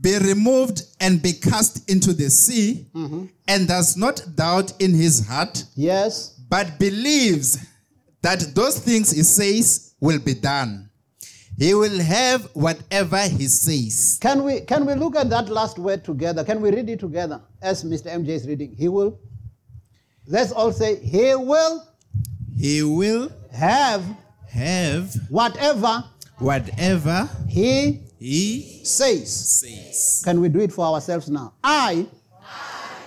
be removed and be cast into the sea, and does not doubt in his heart, yes, but believes that those things he says will be done. He will have whatever he says. Can we can we look at that last word together? Can we read it together as Mr. MJ is reading? He will. Let's all say he will He will have have whatever whatever he he says. says. Can we do it for ourselves now? I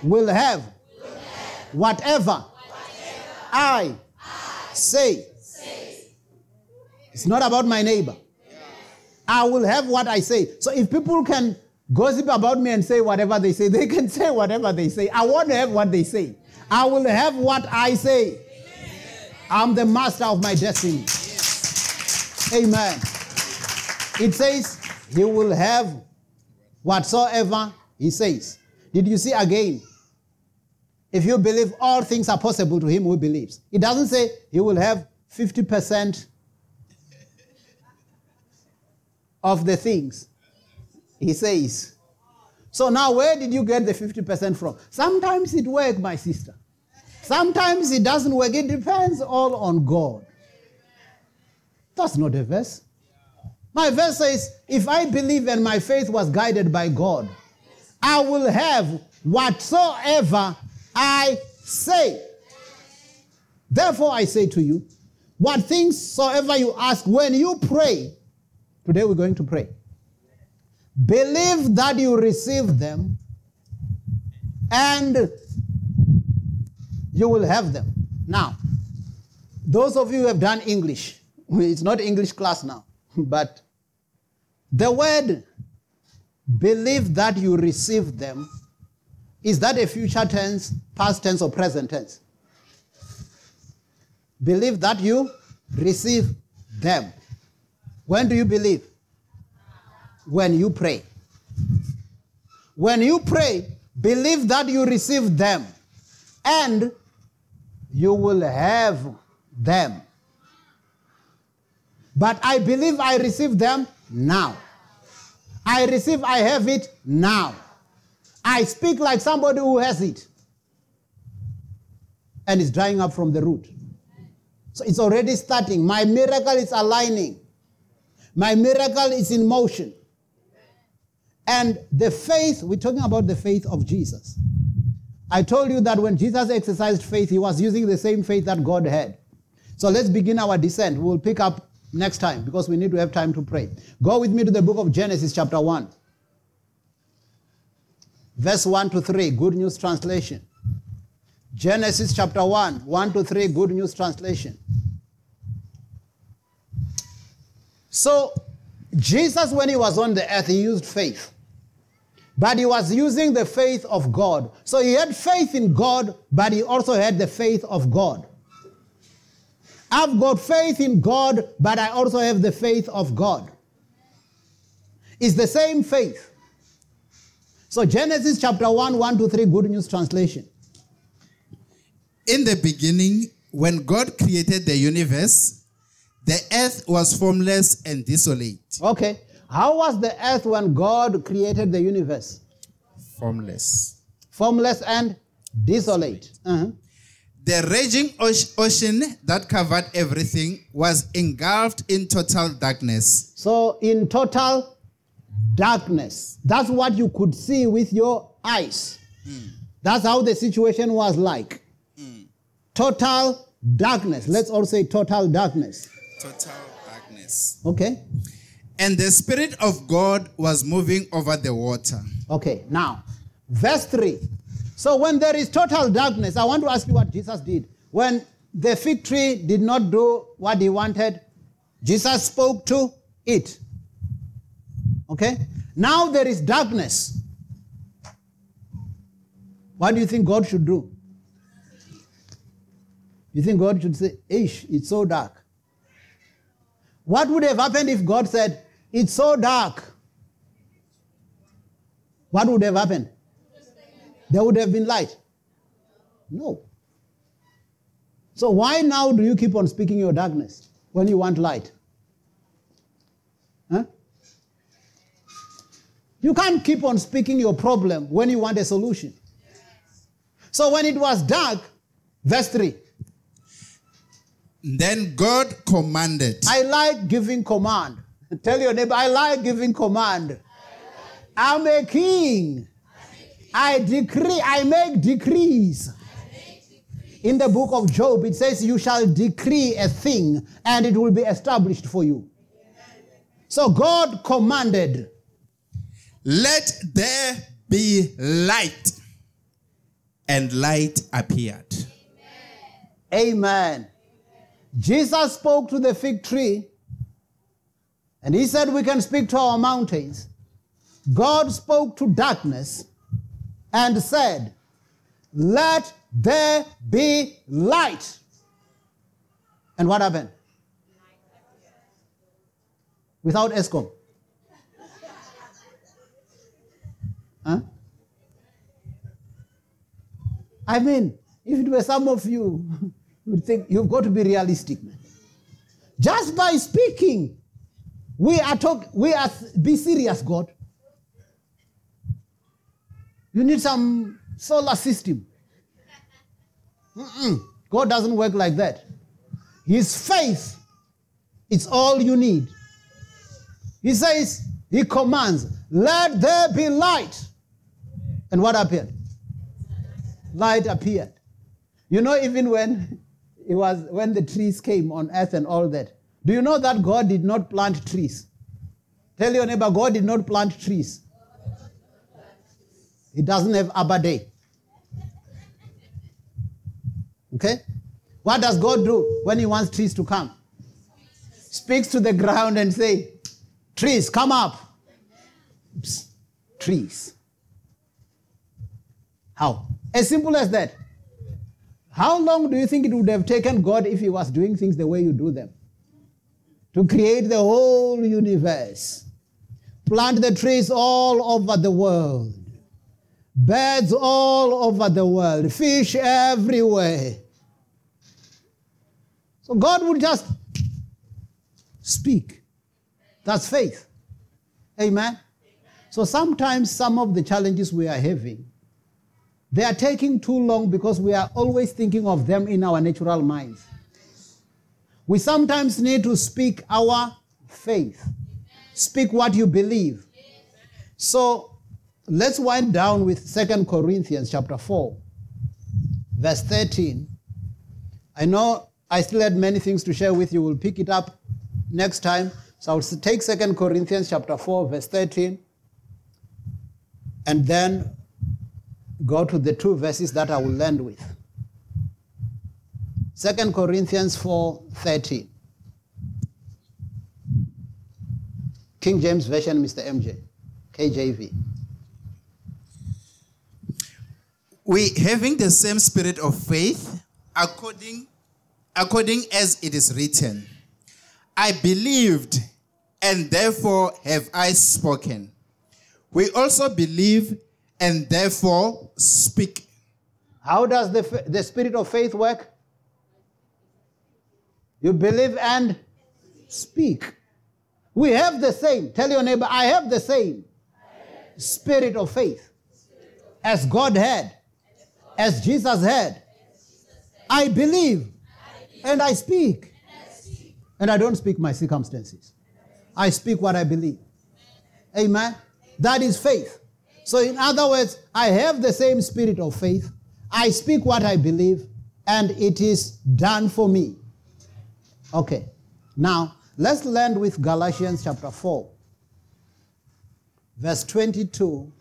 will have whatever I say. It's not about my neighbor. I will have what I say. So if people can gossip about me and say whatever they say, they can say whatever they say. I want to have what they say. I will have what I say. I'm the master of my destiny. Amen. It says, He will have whatsoever He says. Did you see again? If you believe all things are possible to him who believes. It doesn't say he will have 50% of the things. He says. So now where did you get the 50% from? Sometimes it works, my sister. Sometimes it doesn't work. It depends all on God. That's not a verse. My verse says, if I believe and my faith was guided by God, I will have whatsoever I say. Therefore, I say to you, what things soever you ask when you pray, today we're going to pray. Believe that you receive them and you will have them. Now, those of you who have done English, it's not English class now, but The word believe that you receive them, is that a future tense, past tense, or present tense? Believe that you receive them. When do you believe? When you pray. When you pray, believe that you receive them and you will have them. But I believe I receive them now. I receive, I have it now. I speak like somebody who has it and it's drying up from the root. So it's already starting. My miracle is aligning. My miracle is in motion. And the faith, we're talking about the faith of Jesus. I told you that when Jesus exercised faith, he was using the same faith that God had. So let's begin our descent. We'll pick up next time because we need to have time to pray. Go with me to the book of Genesis, chapter 1, verse 1 to 3, Good News Translation. Genesis chapter 1, 1 to 3, Good News Translation. So, Jesus, when he was on the earth, he used faith. But he was using the faith of God. So he had faith in God, but he also had the faith of God. I've got faith in God, but I also have the faith of God. It's the same faith. So Genesis chapter 1, 1 to 3, Good News Translation. In the beginning, when God created the universe, the earth was formless and desolate. Okay. How was the earth when God created the universe? Formless. Formless and desolate. Uh-huh. The raging ocean that covered everything was engulfed in total darkness. So, in total darkness, that's what you could see with your eyes. Mm. That's how the situation was like. Mm. Total darkness. Let's all say total darkness. Total darkness. Okay. And the Spirit of God was moving over the water. Okay, now, verse 3. So when there is total darkness, I want to ask you what Jesus did. When the fig tree did not do what he wanted, Jesus spoke to it. Okay? Now there is darkness. What do you think God should do? You think God should say, Ish, it's so dark. What would have happened if God said, It's so dark? What would have happened? there would have been light. No. So why now do you keep on speaking your darkness when you want light? Huh? You can't keep on speaking your problem when you want a solution. So when it was dark, verse 3. Then God commanded. I like giving command. Tell your neighbor, I like giving command. I'm a king. I decree, I make decrees. In the book of Job, it says, You shall decree a thing and it will be established for you. So God commanded, Let there be light. And light appeared. Amen. Jesus spoke to the fig tree and he said, We can speak to our mountains. God spoke to darkness and said, Let there be light. And what happened? Without Eskom. Huh? I mean, if it were some of you, you would think you've got to be realistic, man. Just by speaking, we are talking, we are, be serious, God. You need some solar system. Mm-mm. God doesn't work like that. His faith is all you need. He says, He commands, let there be light. And what appeared? Light appeared. You know, even when it was when the trees came on earth and all that, do you know that God did not plant trees? Tell your neighbor, God did not plant trees. He doesn't have Arbor Day. Okay? What does God do when He wants trees to come? Speaks to the ground and say, Trees, come up. Psst, trees. How? As simple as that. How long do you think it would have taken God if He was doing things the way you do them? To create the whole universe, plant the trees all over the world, birds all over the world, fish everywhere. So God would just speak. That's faith. Amen. So sometimes some of the challenges we are having, they are taking too long because we are always thinking of them in our natural minds. We sometimes need to speak our faith. Speak what you believe. So let's wind down with Second Corinthians chapter 4, verse 13. I know I still had many things to share with you. We'll pick it up next time. So I'll take Second Corinthians chapter 4, verse 13, and then go to the two verses that I will end with. Second Corinthians 4, 13. King James Version, Mr. MJ. KJV. We having the same spirit of faith, according according as it is written. I believed, and therefore have I spoken. We also believe, and therefore speak. How does the, the spirit of faith work? You believe and speak. We have the same. Tell your neighbor, I have the same spirit of faith as God had, as Jesus had. I believe and I speak. And I don't speak my circumstances. I speak what I believe. Amen. That is faith. So, in other words, I have the same spirit of faith. I speak what I believe, and it is done for me. Okay. Now, let's land with Galatians chapter 4, verse 22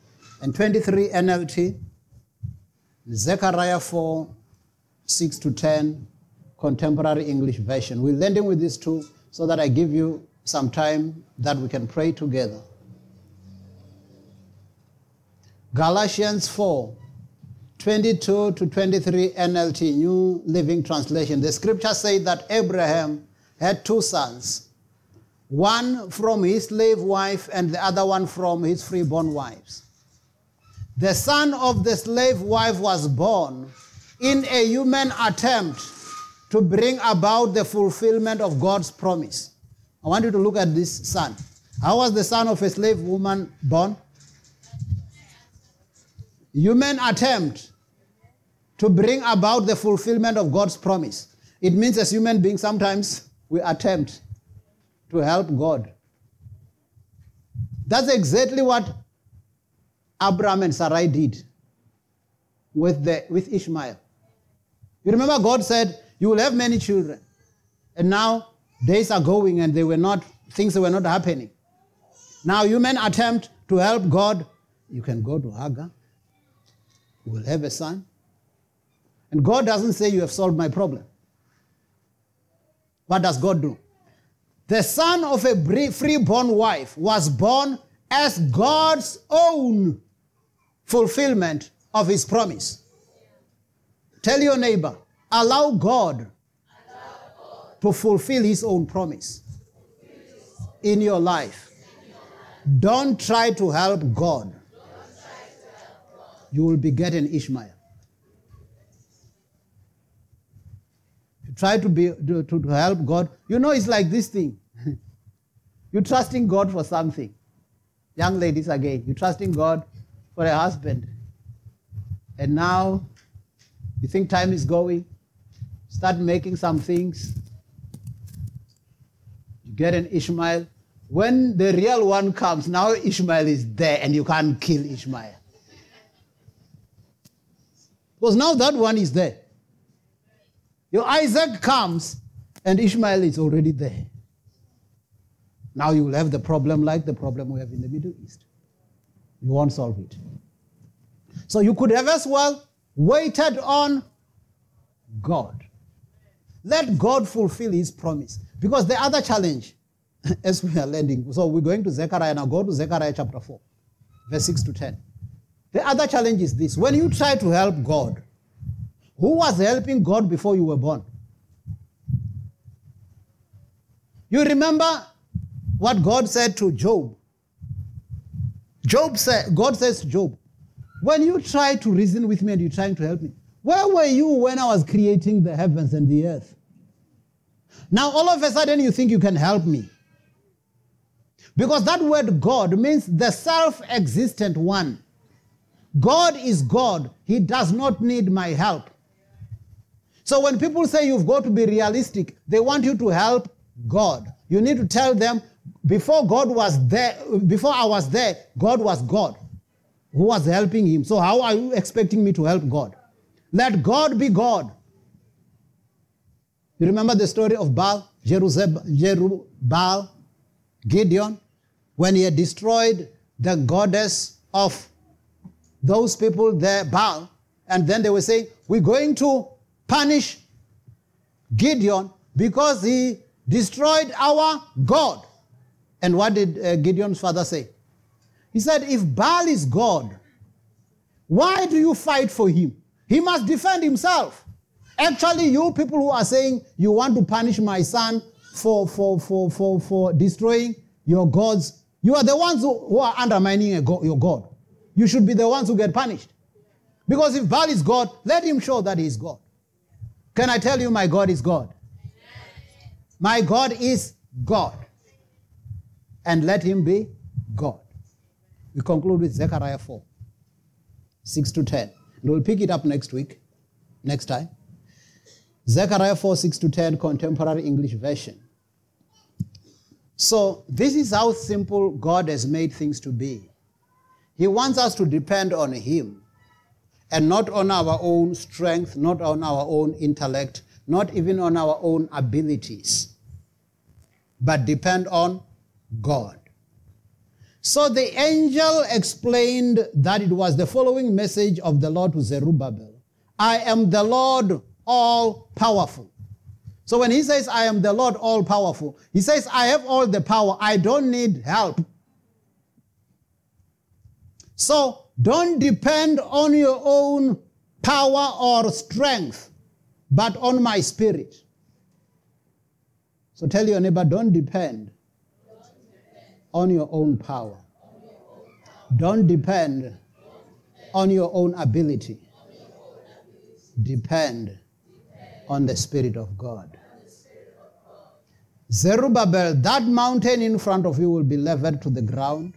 and 23 NLT, Zechariah 4, 6 to 10, contemporary English version. We're landing with these two so that I give you some time that we can pray together. Galatians 4 22 to 23 NLT, New Living Translation. The scripture says that Abraham had two sons, one from his slave wife and the other one from his freeborn wives. The son of the slave wife was born in a human attempt to bring about the fulfillment of God's promise. I want you to look at this son. How was the son of a slave woman born? Human attempt to bring about the fulfillment of God's promise. It means as human beings, sometimes we attempt to help God. That's exactly what Abraham and Sarai did with, the, with Ishmael. You remember God said, You will have many children. And now days are going and they were not, things were not happening. Now human attempt to help God, you can go to Hagar, you will have a son. And God doesn't say you have solved my problem. What does God do? The son of a free-born wife was born as God's own fulfillment of his promise. Tell your neighbor, allow God, to fulfill his own promise in your life. Don't try to help God. You will be getting Ishmael. You try to, be, to, to help God. You know, it's like this thing. You're trusting God for something. Young ladies, again, you're trusting God for a husband. And now you think time is going, start making some things. You get an Ishmael. When the real one comes, now Ishmael is there and you can't kill Ishmael. Because now that one is there. Your Isaac comes and Ishmael is already there. Now you will have the problem like the problem we have in the Middle East. You won't solve it. So you could have as well waited on God. Let God fulfill his promise. Because the other challenge as we are landing. So we're going to Zechariah now. Go to Zechariah chapter 4, verse 6 to 10. The other challenge is this when you try to help God, who was helping God before you were born? You remember what God said to Job? Job said, God says to Job, when you try to reason with me and you're trying to help me, where were you when I was creating the heavens and the earth? Now, all of a sudden, you think you can help me. Because that word God means the self existent one. God is God. He does not need my help. So when people say you've got to be realistic, they want you to help God. You need to tell them before God was there, before I was there, God was God who was helping him. So how are you expecting me to help God? Let God be God. You remember the story of Baal, Jerubbaal, Gideon, when he had destroyed the goddess of those people there, Baal, and then they were saying, We're going to punish Gideon because he destroyed our God. And what did uh, Gideon's father say? He said, If Baal is God, why do you fight for him? He must defend himself. Actually, you people who are saying you want to punish my son for, for, for, for, for destroying your gods, you are the ones who, who are undermining your God. You should be the ones who get punished. Because if Baal is God, let him show that he is God. Can I tell you, my God is God? My God is God. And let him be God. We conclude with Zechariah 4, 6 to 10. And we'll pick it up next week, next time. Zechariah 4, 6 to 10, contemporary English version. So, this is how simple God has made things to be. He wants us to depend on Him and not on our own strength, not on our own intellect, not even on our own abilities, but depend on God. So the angel explained that it was the following message of the Lord to Zerubbabel I am the Lord all powerful. So when he says, I am the Lord all powerful, he says, I have all the power. I don't need help. So don't depend on your own power or strength, but on my spirit. So tell your neighbor, don't depend on your own power. Don't depend on your own ability. Depend on the Spirit of God. Zerubbabel, that mountain in front of you will be leveled to the ground.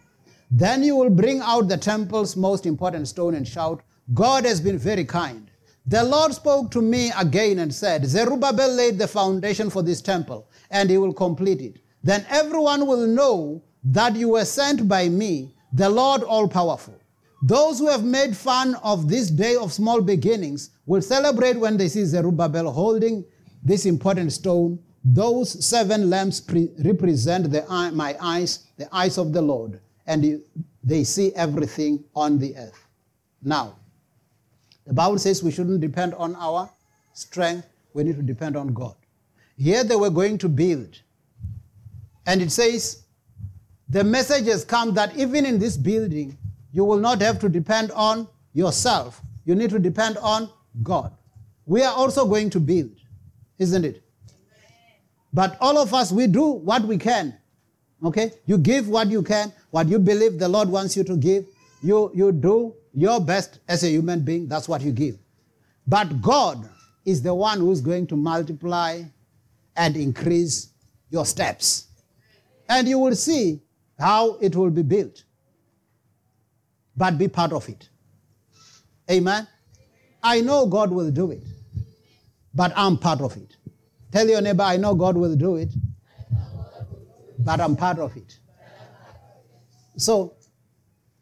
Then you will bring out the temple's most important stone and shout, God has been very kind. The Lord spoke to me again and said, Zerubbabel laid the foundation for this temple, and he will complete it. Then everyone will know that you were sent by me, the Lord all powerful. Those who have made fun of this day of small beginnings will celebrate when they see Zerubbabel holding this important stone. Those seven lamps pre- represent the my eyes, the eyes of the Lord and they see everything on the earth. Now, the Bible says we shouldn't depend on our strength, we need to depend on God. Here they were going to build. And it says, the message has come that even in this building, you will not have to depend on yourself. You need to depend on God. We are also going to build, isn't it? But all of us, we do what we can. Okay? You give what you can, what you believe the Lord wants you to give. You, you do your best as a human being. That's what you give. But God is the one who's going to multiply and increase your steps. And you will see how it will be built. But be part of it. Amen. I know God will do it, but I'm part of it. Tell your neighbor, I know God will do it, but I'm part of it. So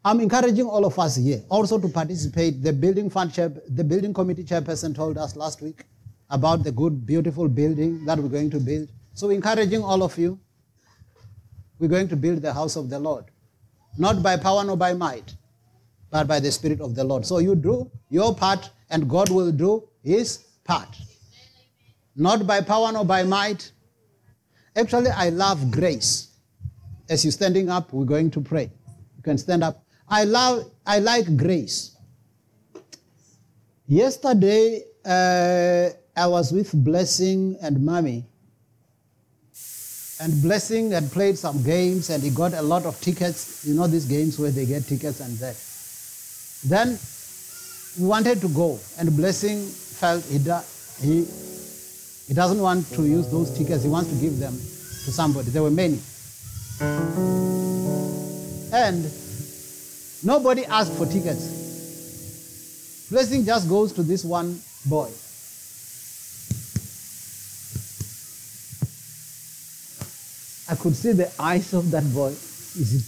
I'm encouraging all of us here also to participate. The building fund chair, the building committee chairperson told us last week about the good, beautiful building that we're going to build. So encouraging all of you, we're going to build the house of the Lord. Not by power nor by might, but by the Spirit of the Lord. So you do your part, and God will do his part. Not by power nor by might, Actually, I love grace. as you're standing up, we're going to pray. You can stand up. I love, I like grace. Yesterday, uh, I was with Blessing and Mommy. And Blessing had played some games and he got a lot of tickets. You know these games where they get tickets and that. Then we wanted to go, and Blessing felt he, he, he doesn't want to use those tickets. He wants to give them to somebody. There were many. And nobody asked for tickets. Blessing just goes to this one boy. I could see the eyes of that boy. Is it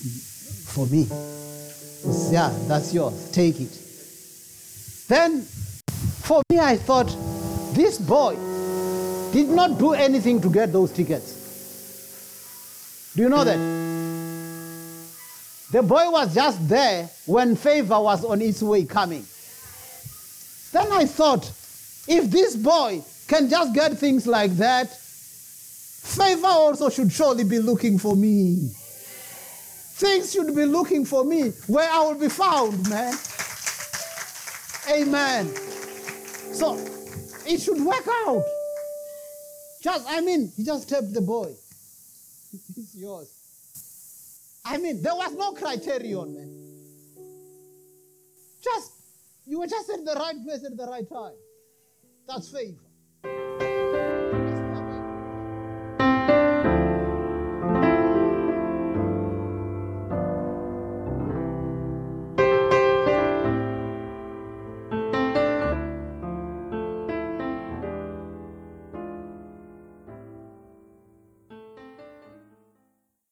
for me? It's, yeah, that's yours. Take it. Then, for me, I thought, this boy did not do anything to get those tickets. Do you know that? The boy was just there when favor was on its way coming. Then I thought, if this boy can just get things like that, favor also should surely be looking for me. Things should be looking for me where I will be found, man. Amen. So it should work out. Just, I mean, he just tapped the boy. it's yours. I mean, there was no criterion, man. Just, you were just at the right place at the right time. That's favor.